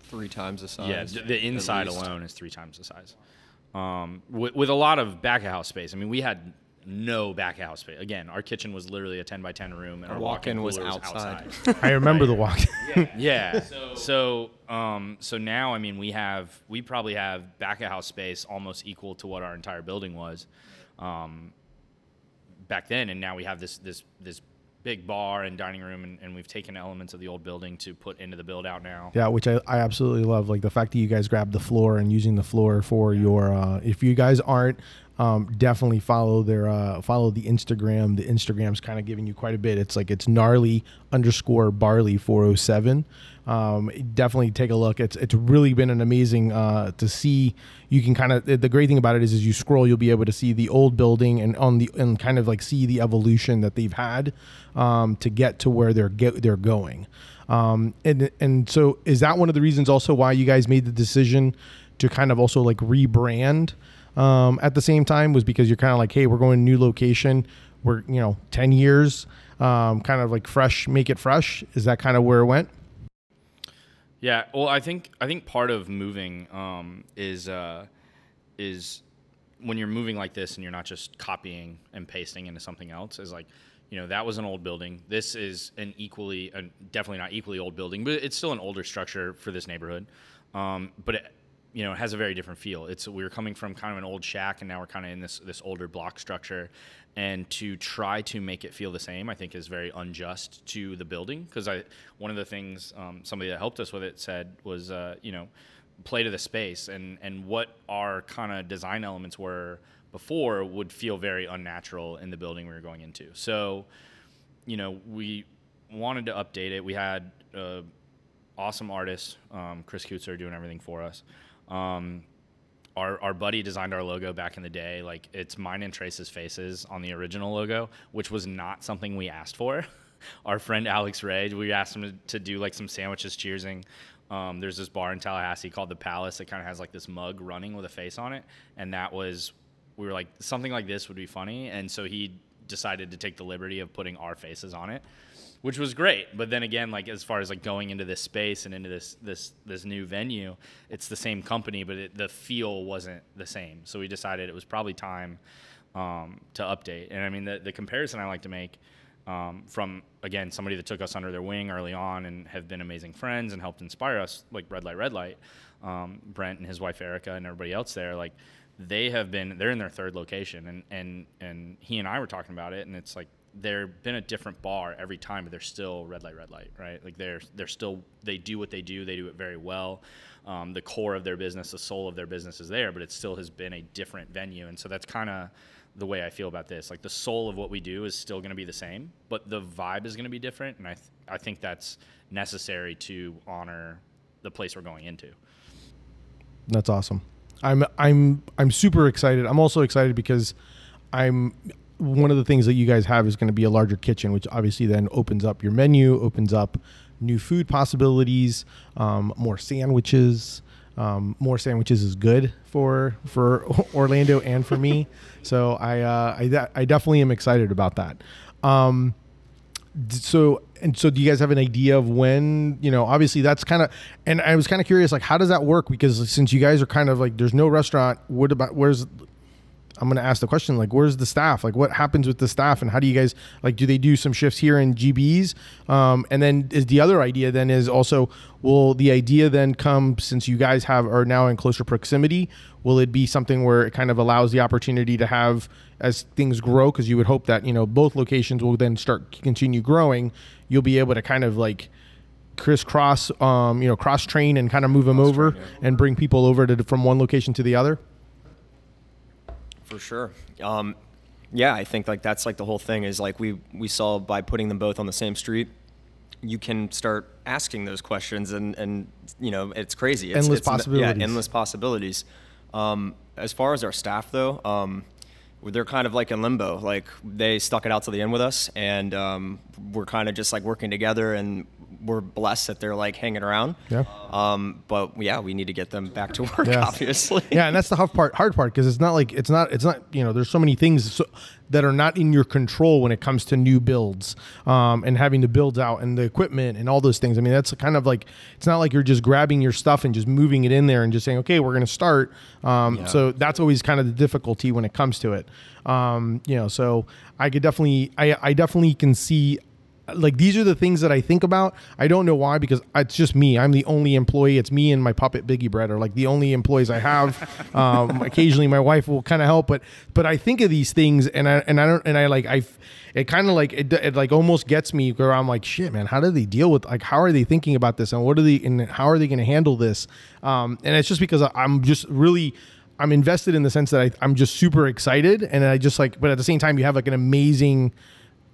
Three times the size. Yeah, d- the inside alone is three times the size. Um, with, with a lot of back of house space. I mean, we had no back house space. Again, our kitchen was literally a 10 by 10 room, and our, Our walk-in walk-in was cooler outside. I remember the walk. In Yeah. So, um, so now, I mean, we have, we probably have back of house space almost equal to what our entire building was, um, back then, and now we have this this this big bar and dining room, and, and we've taken elements of the old building to put into the build out now. Yeah, which I, I absolutely love. Like the fact that you guys grabbed the floor and using the floor for your. Uh, if you guys aren't, um, definitely follow their uh, follow the Instagram. The Instagram's kind of giving you quite a bit. It's like it's gnarly underscore barley four oh seven. Um, definitely take a look. It's it's really been an amazing uh, to see. You can kind of the great thing about it is as you scroll, you'll be able to see the old building and on the and kind of like see the evolution that they've had um, to get to where they're get, they're going. Um, and and so is that one of the reasons also why you guys made the decision to kind of also like rebrand um, at the same time was because you're kind of like, hey, we're going to new location. We're you know ten years, um, kind of like fresh, make it fresh. Is that kind of where it went? Yeah, well, I think I think part of moving um, is uh, is when you're moving like this and you're not just copying and pasting into something else. Is like, you know, that was an old building. This is an equally, uh, definitely not equally old building, but it's still an older structure for this neighborhood. Um, but it, you know, it has a very different feel. It's we were coming from kind of an old shack, and now we're kind of in this this older block structure. And to try to make it feel the same, I think, is very unjust to the building. Because I, one of the things um, somebody that helped us with it said was, uh, you know, play to the space, and and what our kind of design elements were before would feel very unnatural in the building we were going into. So, you know, we wanted to update it. We had uh, awesome artists, um, Chris Kutzer, doing everything for us. Um, our, our buddy designed our logo back in the day. Like it's mine and Trace's faces on the original logo, which was not something we asked for. our friend Alex Ray, we asked him to, do like some sandwiches cheersing. Um, there's this bar in Tallahassee called the Palace. It kind of has like this mug running with a face on it, and that was we were like something like this would be funny, and so he decided to take the liberty of putting our faces on it which was great. But then again, like as far as like going into this space and into this this this new venue, it's the same company, but it, the feel wasn't the same. So we decided it was probably time um, to update. And I mean, the the comparison I like to make. Um, from again somebody that took us under their wing early on and have been amazing friends and helped inspire us like red light red light um, brent and his wife erica and everybody else there like they have been they're in their third location and and and he and i were talking about it and it's like they're been a different bar every time, but they're still red light, red light, right? Like they're they're still they do what they do, they do it very well. Um, the core of their business, the soul of their business is there, but it still has been a different venue, and so that's kind of the way I feel about this. Like the soul of what we do is still going to be the same, but the vibe is going to be different, and I th- I think that's necessary to honor the place we're going into. That's awesome. I'm I'm I'm super excited. I'm also excited because I'm one of the things that you guys have is going to be a larger kitchen, which obviously then opens up your menu, opens up new food possibilities, um, more sandwiches. Um, more sandwiches is good for for Orlando and for me. so I, uh, I I definitely am excited about that. Um, so and so do you guys have an idea of when you know obviously that's kind of and i was kind of curious like how does that work because since you guys are kind of like there's no restaurant what about where's I'm going to ask the question like, where's the staff? Like, what happens with the staff, and how do you guys like? Do they do some shifts here in GBs? Um, and then is the other idea then is also will the idea then come since you guys have are now in closer proximity? Will it be something where it kind of allows the opportunity to have as things grow? Because you would hope that you know both locations will then start continue growing. You'll be able to kind of like crisscross, um, you know, cross train and kind of move them over and bring people over to from one location to the other. For sure. Um, yeah, I think like that's like the whole thing is like we we saw by putting them both on the same street, you can start asking those questions and and you know it's crazy. It's, endless it's, possibilities. Yeah, endless possibilities. Um, as far as our staff though, um, they're kind of like in limbo. Like they stuck it out to the end with us, and um, we're kind of just like working together. And we're blessed that they're like hanging around. Yeah. Um, but yeah, we need to get them back to work, Yeah. obviously. yeah, and that's the hard part. Hard part because it's not like it's not it's not you know there's so many things so, that are not in your control when it comes to new builds um, and having to build out and the equipment and all those things. I mean that's kind of like it's not like you're just grabbing your stuff and just moving it in there and just saying okay we're going to start. Um, So that's always kind of the difficulty when it comes to it. Um, you know, so I could definitely I I definitely can see like these are the things that I think about. I don't know why because it's just me. I'm the only employee. It's me and my puppet Biggie Bread are like the only employees I have. um, occasionally, my wife will kind of help, but but I think of these things and I and I don't and I like I. It kind of like it, it like almost gets me where I'm like shit, man. How do they deal with like how are they thinking about this and what are they and how are they going to handle this? Um, and it's just because I'm just really. I'm invested in the sense that I, I'm just super excited, and I just like, but at the same time, you have like an amazing,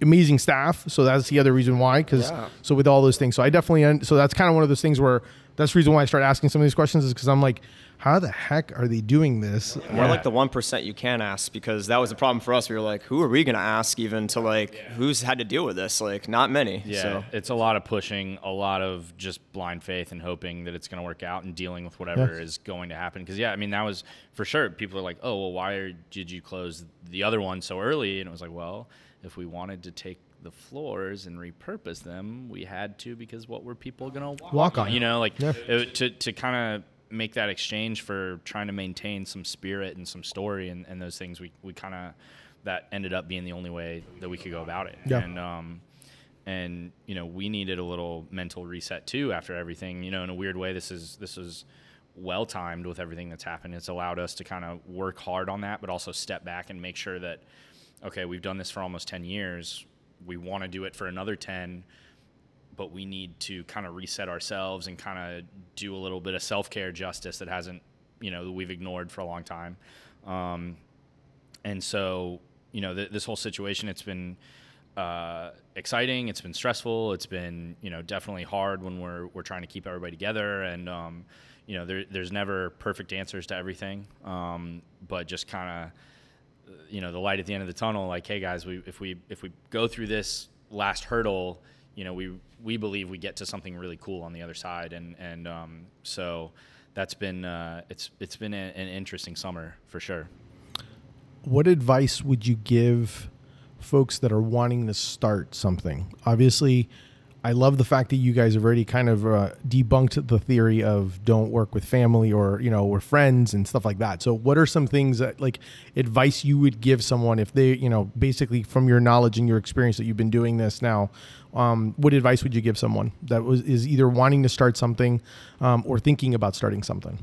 amazing staff. So that's the other reason why. Because Yeah. so with all those things, so I definitely un- so that's kind of one of those things where that's the reason why I start asking some of these questions is because I'm like, how the heck are they doing this? We're like the one percent you can ask because that was a problem for us. We were like, who are we gonna ask even to like who's had to deal with this? Like, not many. Yeah, So it's a lot of pushing, a lot of just blind faith and hoping that it's going to work out and dealing with whatever Yeah. is going to happen. Because yeah, I mean that was for sure. People are like, oh well, why are, did you close the other one so early? And it was like, well, if we wanted to take the floors and repurpose them, we had to because what were people going to Walk on. You know, like Yeah. it- to to kind of make that exchange for trying to maintain some spirit and some story and, and those things. We we kind of that ended up being the only way that we could go about it. Yeah. And um, and you know we needed a little mental reset too after everything you know in a weird way this is this is well timed with everything that's happened it's allowed us to kind of work hard on that but also step back and make sure that okay we've done this for almost 10 years. We want to do it for another 10 but we need to kind of reset ourselves and kind of do a little bit of self-care justice that hasn't you know that we've ignored for a long time. Um, and so you know th- this whole situation it's been uh, exciting it's been stressful it's been you know definitely hard when we're we're trying to keep everybody together and um, you know there, there's never perfect answers to everything um, but just kind of you know the light at the end of the tunnel like hey guys we if we if we go through this last hurdle you know we we believe we get to something really cool on the other side and and um, so that's been uh, it's it's been a, an interesting summer for sure what advice would you give folks that are wanting to start something? Obviously, I love the fact that you guys have already kind of uh, debunked the theory of don't work with family or you know or friends and stuff like that. So, what are some things that like advice you would give someone if they you know basically from your knowledge and your experience that you've been doing this now? Um, what advice would you give someone that was is either wanting to start something um, or thinking about starting something?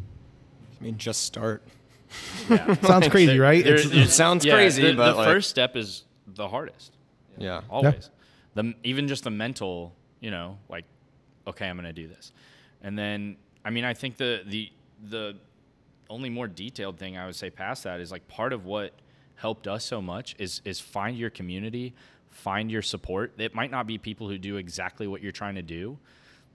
I mean, just start. Sounds crazy, There- right? there- It's- there's- sounds yeah, crazy, the, but, the like- first step is the hardest Yeah. always the even just the mental you know like okay i'm gonna do this. And then i mean i think the the the only more detailed thing i would say past that is like part of what helped us so much is is find your community find your support. It might not be people who do exactly what you're trying to do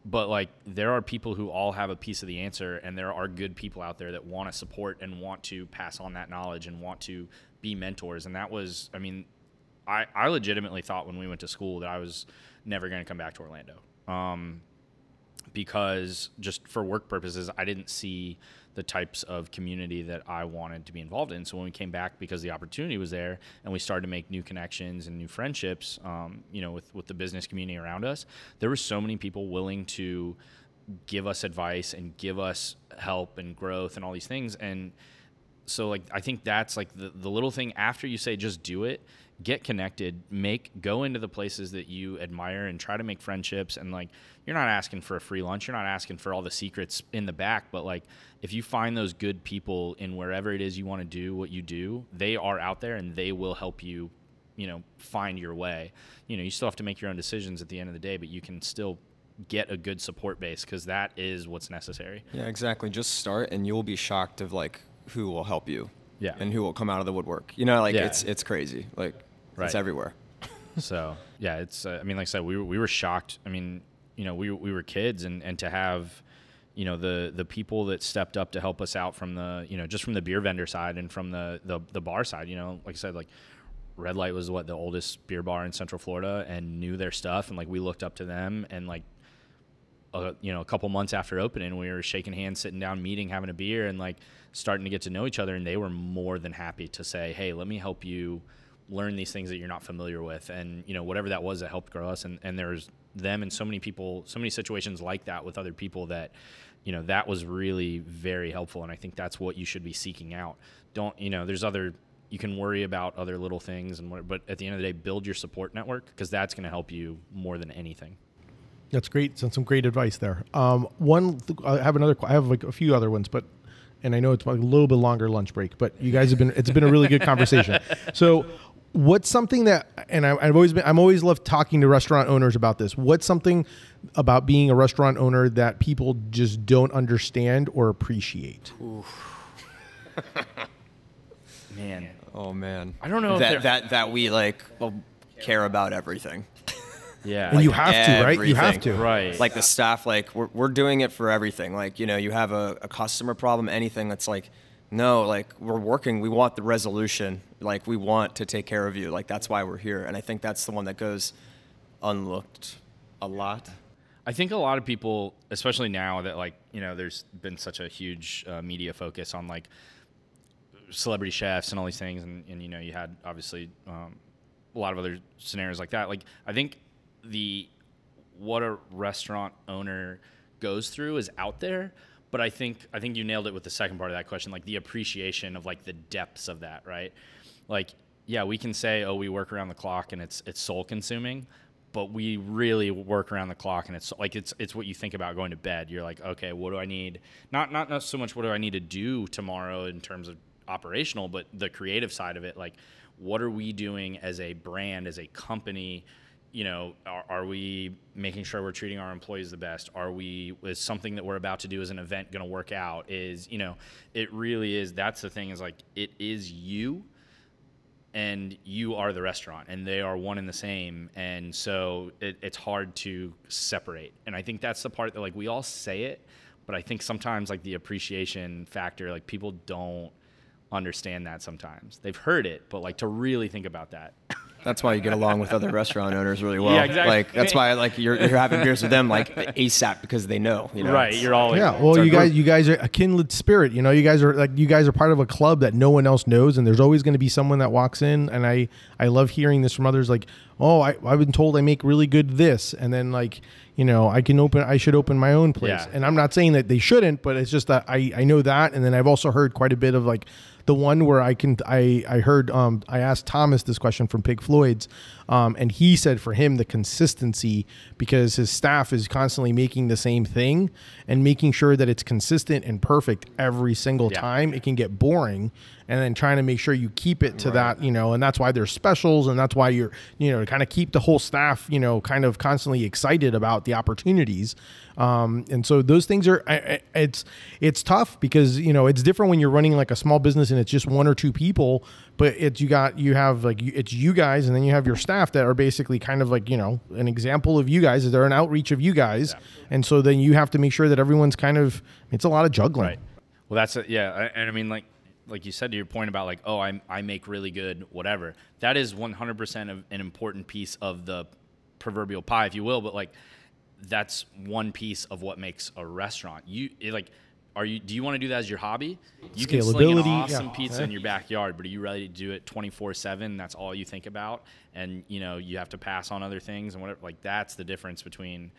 but like there are people who all have a piece of the answer and there are good people out there that want to support and want to pass on that knowledge and want to be mentors. And that was i mean i, I legitimately thought when we went to school that i was never going to come back to orlando. Um, because just for work purposes i didn't see the types of community that i wanted to be involved in. So when we came back because the opportunity was there and we started to make new connections and new friendships um, you know with, with the business community around us there were so many people willing to give us advice and give us help and growth and all these things. And so like i think that's like the, the little thing after you say just do it get connected make go into the places that you admire and try to make friendships and like you're not asking for a free lunch you're not asking for all the secrets in the back but like if you find those good people in wherever it is you want to do what you do they are out there and they will help you you know find your way you know you still have to make your own decisions at the end of the day but you can still get a good support base because that is what's necessary Yeah, exactly. Just start, and you'll be shocked of like who will help you. Yeah. And who will come out of the woodwork. You know, like Yeah. it's it's crazy. Like Right. it's everywhere. so yeah, it's. Uh, I mean, like I said, we were, we were shocked. I mean, you know, we we were kids, and and to have, you know, the the people that stepped up to help us out from the, you know, just from the beer vendor side and from the the, the bar side. You know, like I said, like Red Light was what the oldest beer bar in Central Florida and knew their stuff, and like we looked up to them, and like a, you know a couple months after opening, we were shaking hands, sitting down, meeting, having a beer, and like starting to get to know each other. And they were more than happy to say, "Hey, let me help you." Learn these things that you're not familiar with and you know whatever that was that helped grow us and, and there's them and so many people so many situations like that with other people that you know that was really very helpful and i think that's what you should be seeking out don't you know there's other you can worry about other little things and what, but at the end of the day build your support network because that's going to help you more than anything That's great. So some great advice there. Um, one, I have another. I have like a few other ones, but and I know it's a little bit longer lunch break, but you guys have been. It's been a really good conversation. So, what's something that, and I, I've always been. I'm always loved talking to restaurant owners about this. What's something about being a restaurant owner that people just don't understand or appreciate? man Oh man. I don't know if that that that we like well, care about everything. yeah And you have to, right? You have to. right Like the staff, like we're we're doing it for everything. Like you know, you have a, a customer problem, anything that's like, no, like we're working. We want the resolution. Like we want to take care of you. Like that's why we're here. And I think that's the one that goes unlooked a lot. I think a lot of people, especially now that like you know, there's been such a huge uh, media focus on like celebrity chefs and all these things, and, and you know, you had obviously um, a lot of other scenarios like that. Like I think the what a restaurant owner goes through is out there, but I think I think you nailed it with the second part of that question, like the appreciation of like the depths of that, right? Like, yeah, we can say, oh, we work around the clock and it's it's soul consuming, but we really work around the clock and it's like it's it's what you think about going to bed. You're like, okay, what do I need? Not not not so much what do I need to do tomorrow in terms of operational, but the creative side of it, like what are we doing as a brand, as a company? You know, are, are we making sure we're treating our employees the best? Are we is something that we're about to do as an event going to work out? Is you know, it really is. That's the thing is like it is you and you are the restaurant and they are one and the same and so it, it's hard to separate and i think that's the part that like we all say it but i think sometimes like the appreciation factor like people don't understand that sometimes they've heard it but like to really think about that That's why you get along with other restaurant owners really well. Yeah, exactly. Like that's why like you're, you're having beers with them like ASAP because they know. You know right. You're all Yeah, well, you guys, group. you guys are a kindred spirit. You know, you guys are like you guys are part of a club that no one else knows, and there's always going to be someone that walks in. And I, I love hearing this from others. Like, oh, I, I've been told I make really good this, and then like, you know, I can open, I should open my own place. Yeah. And I'm not saying that they shouldn't, but it's just that I, I know that, and then I've also heard quite a bit of like the one where I can I I heard um I asked Thomas this question from Pig Floyd's um and he said for him the consistency because his staff is constantly making the same thing and making sure that it's consistent and perfect every single Yeah. time. It can get boring and then trying to make sure you keep it to that you know and that's why there's specials and that's why you're you know to kind of keep the whole staff you know kind of constantly excited about the opportunities. Um, and so those things are it's it's tough because you know it's different when you're running like a small business and it's just one or two people but it's you got you have like it's you guys and then you have your staff that are basically kind of like you know an example of you guys they're an outreach of you guys and so then you have to make sure that everyone's kind of it's a lot of juggling Right. Well, that's a, yeah, I- and I mean like like you said to your point about like oh I I make really good whatever. That is 100% of an important piece of the proverbial pie, if you will. But like that's one piece of what makes a restaurant. You it, like. Are you? Do you want to do that as your hobby? You can sling an awesome yeah. pizza in your backyard, but are you ready to do it twenty four seven? That's all you think about, and you know you have to pass on other things and whatever. Like that's the difference between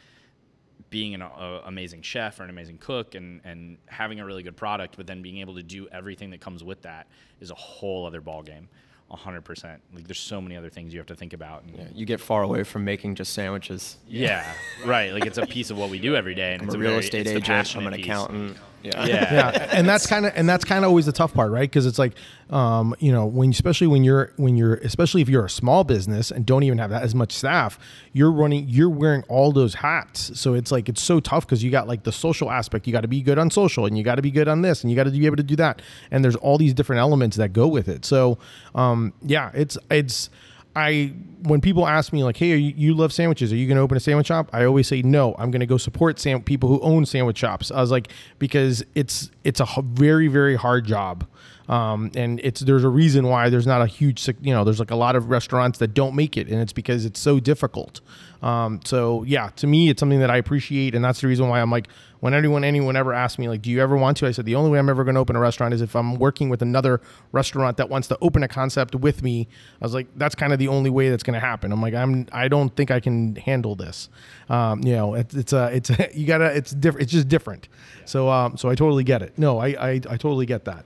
being an uh, amazing chef or an amazing cook and, and having a really good product, but then being able to do everything that comes with that is a whole other ballgame. 100%. Like there's so many other things you have to think about. And, Yeah, you get far away from making just sandwiches. yeah, right. Like it's a piece of what we do every day. And I'm it's a a real very- estate agent. I'm passionate an piece. accountant. Yeah. Yeah. yeah. And that's kind of and that's kind of always the tough part right? Because it's like um you know when especially when you're when you're especially if you're a small business and don't even have that as much staff you're running you're wearing all those hats. So it's like it's so tough because you got like the social aspect. You got to be good on social and you got to be good on this and you got to be able to do that. And there's all these different elements that go with it. So um yeah it's it's I when people ask me like, "Hey, you, you love sandwiches? Are you going to open a sandwich shop?" I always say, "No, I'm going to go support sam- people who own sandwich shops." I was like, because it's it's a very very hard job. Um, and it's there's a reason why there's not a huge you know there's like a lot of restaurants that don't make it, and it's because it's so difficult. Um, so yeah, to me, it's something that I appreciate, and that's the reason why I'm like, when anyone anyone ever asks me like, do you ever want to? I said the only way I'm ever going to open a restaurant is if I'm working with another restaurant that wants to open a concept with me. I was like, that's kind of the only way that's going to happen. I'm like, I'm I don't think I can handle this. Um, you know, it's it's a it's you gotta it's different. It's just different. So um, so I totally get it. No, I I, I totally get that.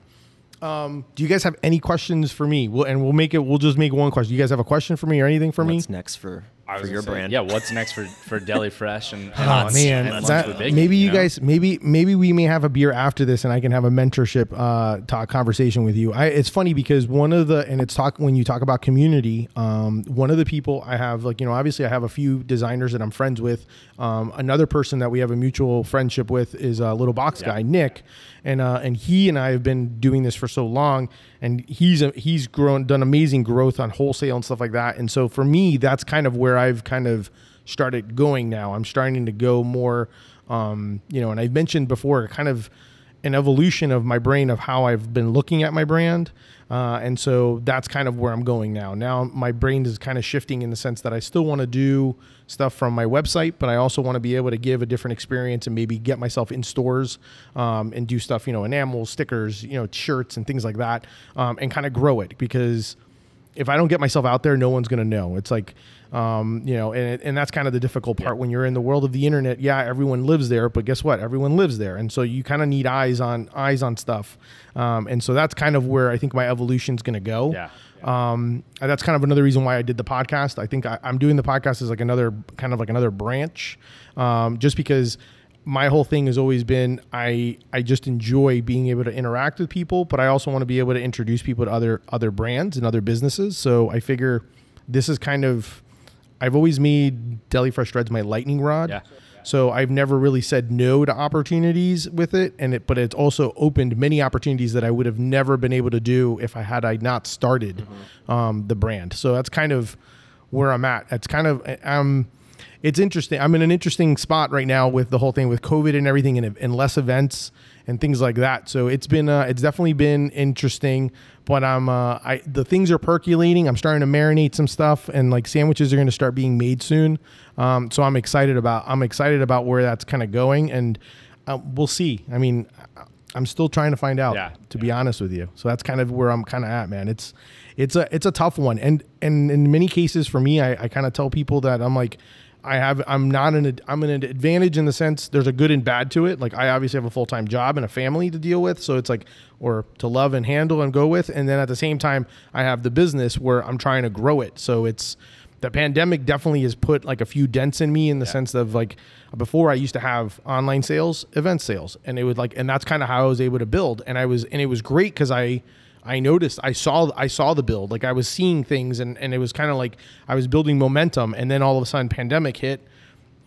Um, do you guys have any questions for me? We'll, and we'll make it. We'll just make one question. You guys have a question for me or anything for me? What's next for for your say, brand? Yeah, what's next for for Deli Fresh and, and Oh lunch- man, and lunch that- with Biggie, maybe you know? guys, maybe maybe we may have a beer after this, and I can have a mentorship uh, talk conversation with you. I, it's funny because one of the and it's talk when you talk about community. Um, one of the people I have, like you know, obviously I have a few designers that I'm friends with. Um, another person that we have a mutual friendship with is a little box guy, Nick, and uh, and he and I have been doing this for so long, and he's a, he's grown done amazing growth on wholesale and stuff like that. And so for me, that's kind of where I've kind of started going now. I'm starting to go more, um, you know, and I've mentioned before, kind of an evolution of my brain of how I've been looking at my brand. Uh, and so that's kind of where I'm going now. Now my brain is kind of shifting in the sense that I still want to do stuff from my website, but I also want to be able to give a different experience and maybe get myself in stores um, and do stuff, you know, enamels, stickers, you know, shirts and things like that, um, and kind of grow it because if I don't get myself out there, no one's going to know. It's like, um, you know, and, and that's kind of the difficult part when you're in the world of the internet. Yeah, everyone lives there, but guess what? Everyone lives there, and so you kind of need eyes on eyes on stuff. Um, and so that's kind of where I think my evolution is going to go. Yeah. Um, that's kind of another reason why I did the podcast. I think I, I'm doing the podcast as like another kind of like another branch, um, just because my whole thing has always been I I just enjoy being able to interact with people, but I also want to be able to introduce people to other other brands and other businesses. So I figure this is kind of I've always made Deli Fresh Threads my lightning rod. Yeah. So I've never really said no to opportunities with it, and it, but it's also opened many opportunities that I would have never been able to do if I had I not started um, the brand. So that's kind of where I'm at. It's kind of um, it's interesting. I'm in an interesting spot right now with the whole thing with COVID and everything, and, and less events and things like that. So it's been uh, it's definitely been interesting. But I'm uh, I the things are percolating. I'm starting to marinate some stuff, and like sandwiches are going to start being made soon. Um, so I'm excited about I'm excited about where that's kind of going, and uh, we'll see. I mean, I'm still trying to find out. Yeah. To be honest with you, so that's kind of where I'm kind of at, man. It's it's a it's a tough one, and and in many cases for me, I, I kind of tell people that I'm like. I have I'm not an I'm an advantage in the sense there's a good and bad to it. Like I obviously have a full time job and a family to deal with, so it's like or to love and handle and go with. And then at the same time, I have the business where I'm trying to grow it. So it's the pandemic definitely has put like a few dents in me in the sense of like before I used to have online sales, event sales, and it would like and that's kind of how I was able to build. And I was and it was great because I I noticed I saw I saw the build like I was seeing things and and it was kind of like I was building momentum and then all of a sudden pandemic hit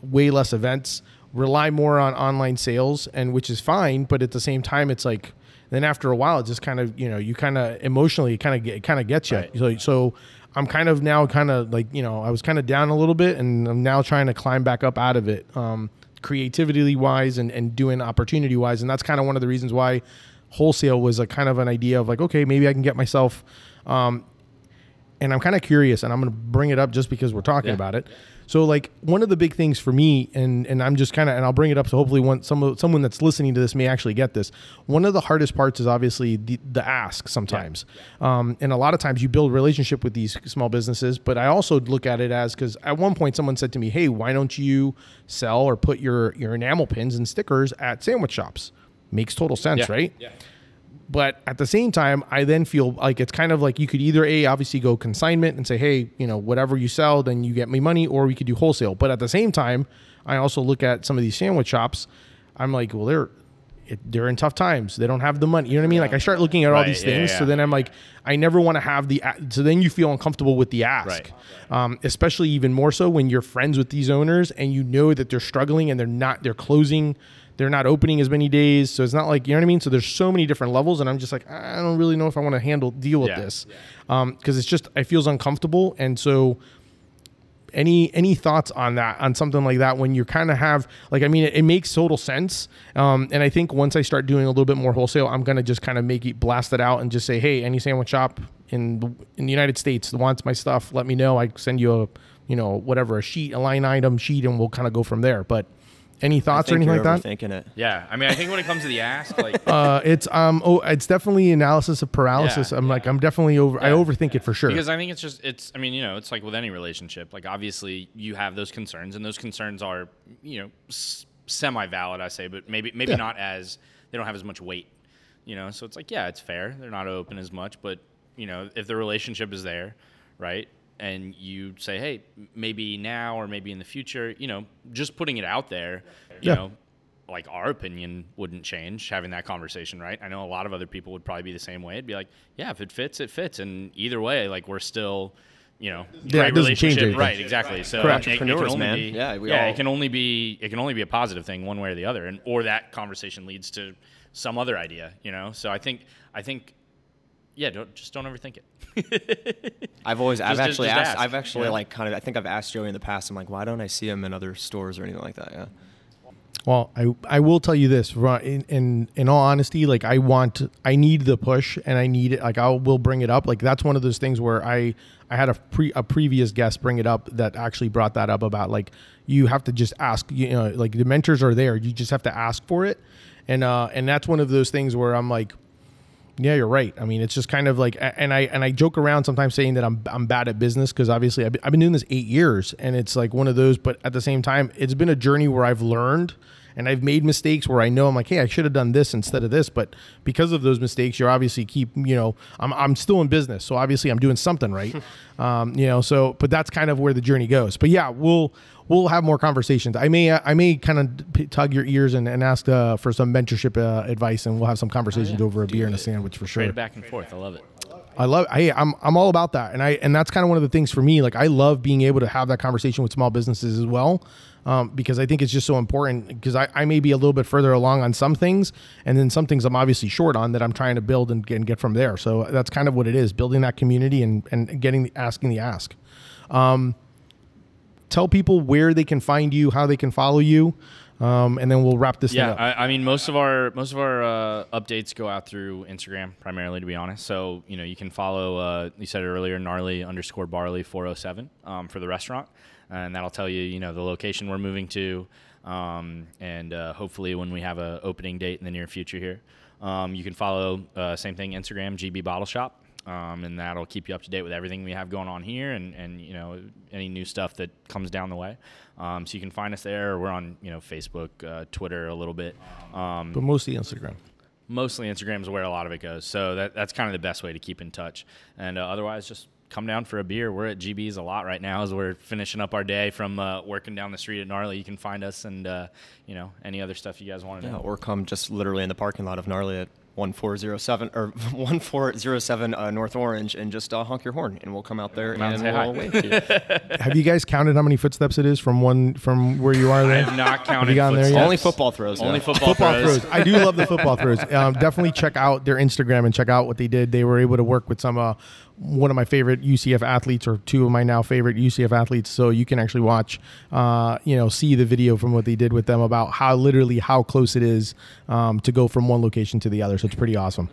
way less events rely more on online sales and which is fine but at the same time it's like then after a while it just kind of you know you kind of emotionally kind of get kind of gets you Right. so so I'm kind of now kind of like you know I was kind of down a little bit and I'm now trying to climb back up out of it um creativity wise and and doing opportunity wise and that's kind of one of the reasons why wholesale was a kind of an idea of like okay maybe I can get myself um and I'm kind of curious, and I'm going to bring it up just because we're talking Yeah. about it. So, like one of the big things for me, and and I'm just kind of, and I'll bring it up so hopefully one some someone that's listening to this may actually get this. One of the hardest parts is obviously the the ask sometimes, um, and a lot of times you build relationship with these small businesses. But I also look at it as because at one point someone said to me, "Hey, why don't you sell or put your your enamel pins and stickers at sandwich shops?" Makes total sense, Yeah. right? but at the same time i then feel like it's kind of like you could either a obviously go consignment and say hey you know whatever you sell then you get me money or we could do wholesale. But at the same time i also look at some of these sandwich shops. I'm like well they're it, they're in tough times. They don't have the money. You know what i mean? Like i start looking at all these yeah, things. So then i'm like i never want to have the so then you feel uncomfortable with the ask. Right. um, especially even more so when you're friends with these owners and you know that they're struggling and they're not they're closing they're not opening as many days so it's not like you know what i mean? So there's so many different levels and i'm just like i don't really know if i want to handle deal with Yeah. this. Because it's just it feels uncomfortable and so any any thoughts on that on something like that when you kind of have like i mean it, it makes total sense um, and i think once i start doing a little bit more wholesale i'm going to just kind of make it blast it out and just say hey any sandwich shop in the, in the united states that wants my stuff let me know. I send you a you know whatever a sheet a line item sheet and we'll kind of go from there. But any I thoughts or anything you're like that Thinking it. Yeah, I mean, I think when it comes to the ask, like, uh, it's um oh it's definitely analysis of paralysis Yeah, i'm yeah. like i'm definitely over i Yeah, overthink it for sure because I think it's just it's. I mean, you know, it's like with any relationship. Like, obviously, you have those concerns, and those concerns are, you know, s- semi-valid. I say, but maybe maybe Yeah. not as they don't have as much weight. You know, so it's like, yeah, it's fair. They're not open as much, but you know, if the relationship is there, right? And you say, hey, maybe now or maybe in the future, you know, just putting it out there, you Yeah. know, like our opinion wouldn't change having that conversation, right? I know a lot of other people would probably be the same way. It'd be like, yeah, if it fits, it fits, and either way, like we're still, you know, Yeah, great it doesn't change relationship, anything. right? Exactly. So Correct. it- it can Entrepreneurs, only man. be- Yeah, we yeah, all- it can only be it can only be a positive thing one way or the other, and or that conversation leads to some other idea, you know. So I think I think, yeah, don't just don't overthink it. I've always, I've Just- just- actually just asked, ask, I've actually yeah. like kind of, I think I've asked Joey in the past. I'm like, why don't I see him in other stores or anything like that? Yeah. Well, I I will tell you this, ru- in, in in all honesty, like I want, I need the push, and I need it. Like I will bring it up. Like that's one of those things where I I had a pre a previous guest bring it up that actually brought that up about like you have to just ask. You know, like the mentors are there. You just have to ask for it, and uh and that's one of those things where I'm like. Yeah, you're right. I mean, it's just kind of like, and I and I joke around sometimes saying that I'm I'm bad at business because obviously I've been, I've been doing this eight years, and it's like one of those. But at the same time, it's been a journey where I've learned and I've made mistakes where I know I'm like, hey, I should have done this instead of this. But because of those mistakes, you're obviously keep, you know, I'm I'm still in business, so obviously I'm doing something right. um, you know, so but that's kind of where the journey goes. But yeah, we'll we'll have more conversations. I may I may kind of tug your ears and, and ask uh, for some mentorship uh, advice, and we'll have some conversations over a beer and a sandwich for sure. Trade back and forth. I love it. I love. hey I'm I'm all about that, and I and that's kind of one of the things for me. Like I love being able to have that conversation with small businesses as well, um, because I think it's just so important. Because I, I may be a little bit further along on some things, and then some things I'm obviously short on that I'm trying to build and, get- and get from there. So that's kind of what it is: building that community and and getting the asking the ask. Um, tell people where they can find you, how they can follow you, um, and then we'll wrap this Yeah. I, I mean, most of our most of our uh, updates go out through Instagram primarily, to be honest. So you know, you can follow. Uh, you said it earlier, gnarly underscore barley four hundred seven um, for the restaurant, and that'll tell you you know the location we're moving to, um, and uh, hopefully when we have a opening date in the near future here. Um, you can follow uh, same thing Instagram GB Bottle Shop. Um, and that'll keep you up to date with everything we have going on here, and, and you know any new stuff that comes down the way. Um, so you can find us there. We're on you know Facebook, uh, Twitter a little bit. Um, but mostly Instagram. mostly Instagram is where a lot of it goes. So that, that's kind of the best way to keep in touch. And uh, otherwise, just come down for a beer. We're at GB's a lot right now as we're finishing up our day from uh, working down the street at Gnarly. You can find us and uh, you know any other stuff you guys want to Yeah, know. or come just literally in the parking lot of Gnarly at 1407 or 1407 uh, North Orange and just uh, honk your horn and we'll come out there Come and and we'll wave to you. have you guys counted how many footsteps it is from one from where you are I have not counted. gotten there yet? footsteps. Only football throws. Only yeah. football, football throws. throws. I do love the football throws. Um, definitely check out their Instagram and check out what they did. They were able to work with some uh, one of my favorite UCF athletes or two of my now favorite UCF athletes. So you can actually watch, uh, you know, see the video from what they did with them about how literally how close it is um, to go from one location to the other. So it's pretty awesome.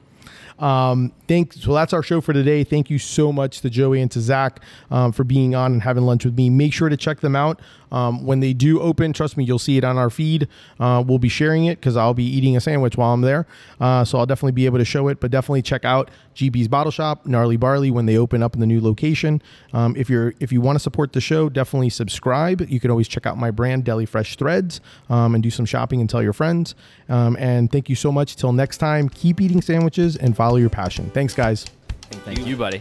Um, thanks. Well, that's our show for today. Thank you so much to Joey and to Zach um, for being on and having lunch with me. Make sure to check them out um, when they do open. Trust me, you'll see it on our feed. Uh, we'll be sharing it because I'll be eating a sandwich while I'm there. Uh, so I'll definitely be able to show it. But definitely check out GB's Bottle Shop, Gnarly Barley when they open up in the new location. Um, if you're if you want to support the show, definitely subscribe. You can always check out my brand, Deli Fresh Threads, um, and do some shopping and tell your friends. Um, and thank you so much. Till next time, keep eating sandwiches and follow your passion. Thanks, guys. Thank you, buddy.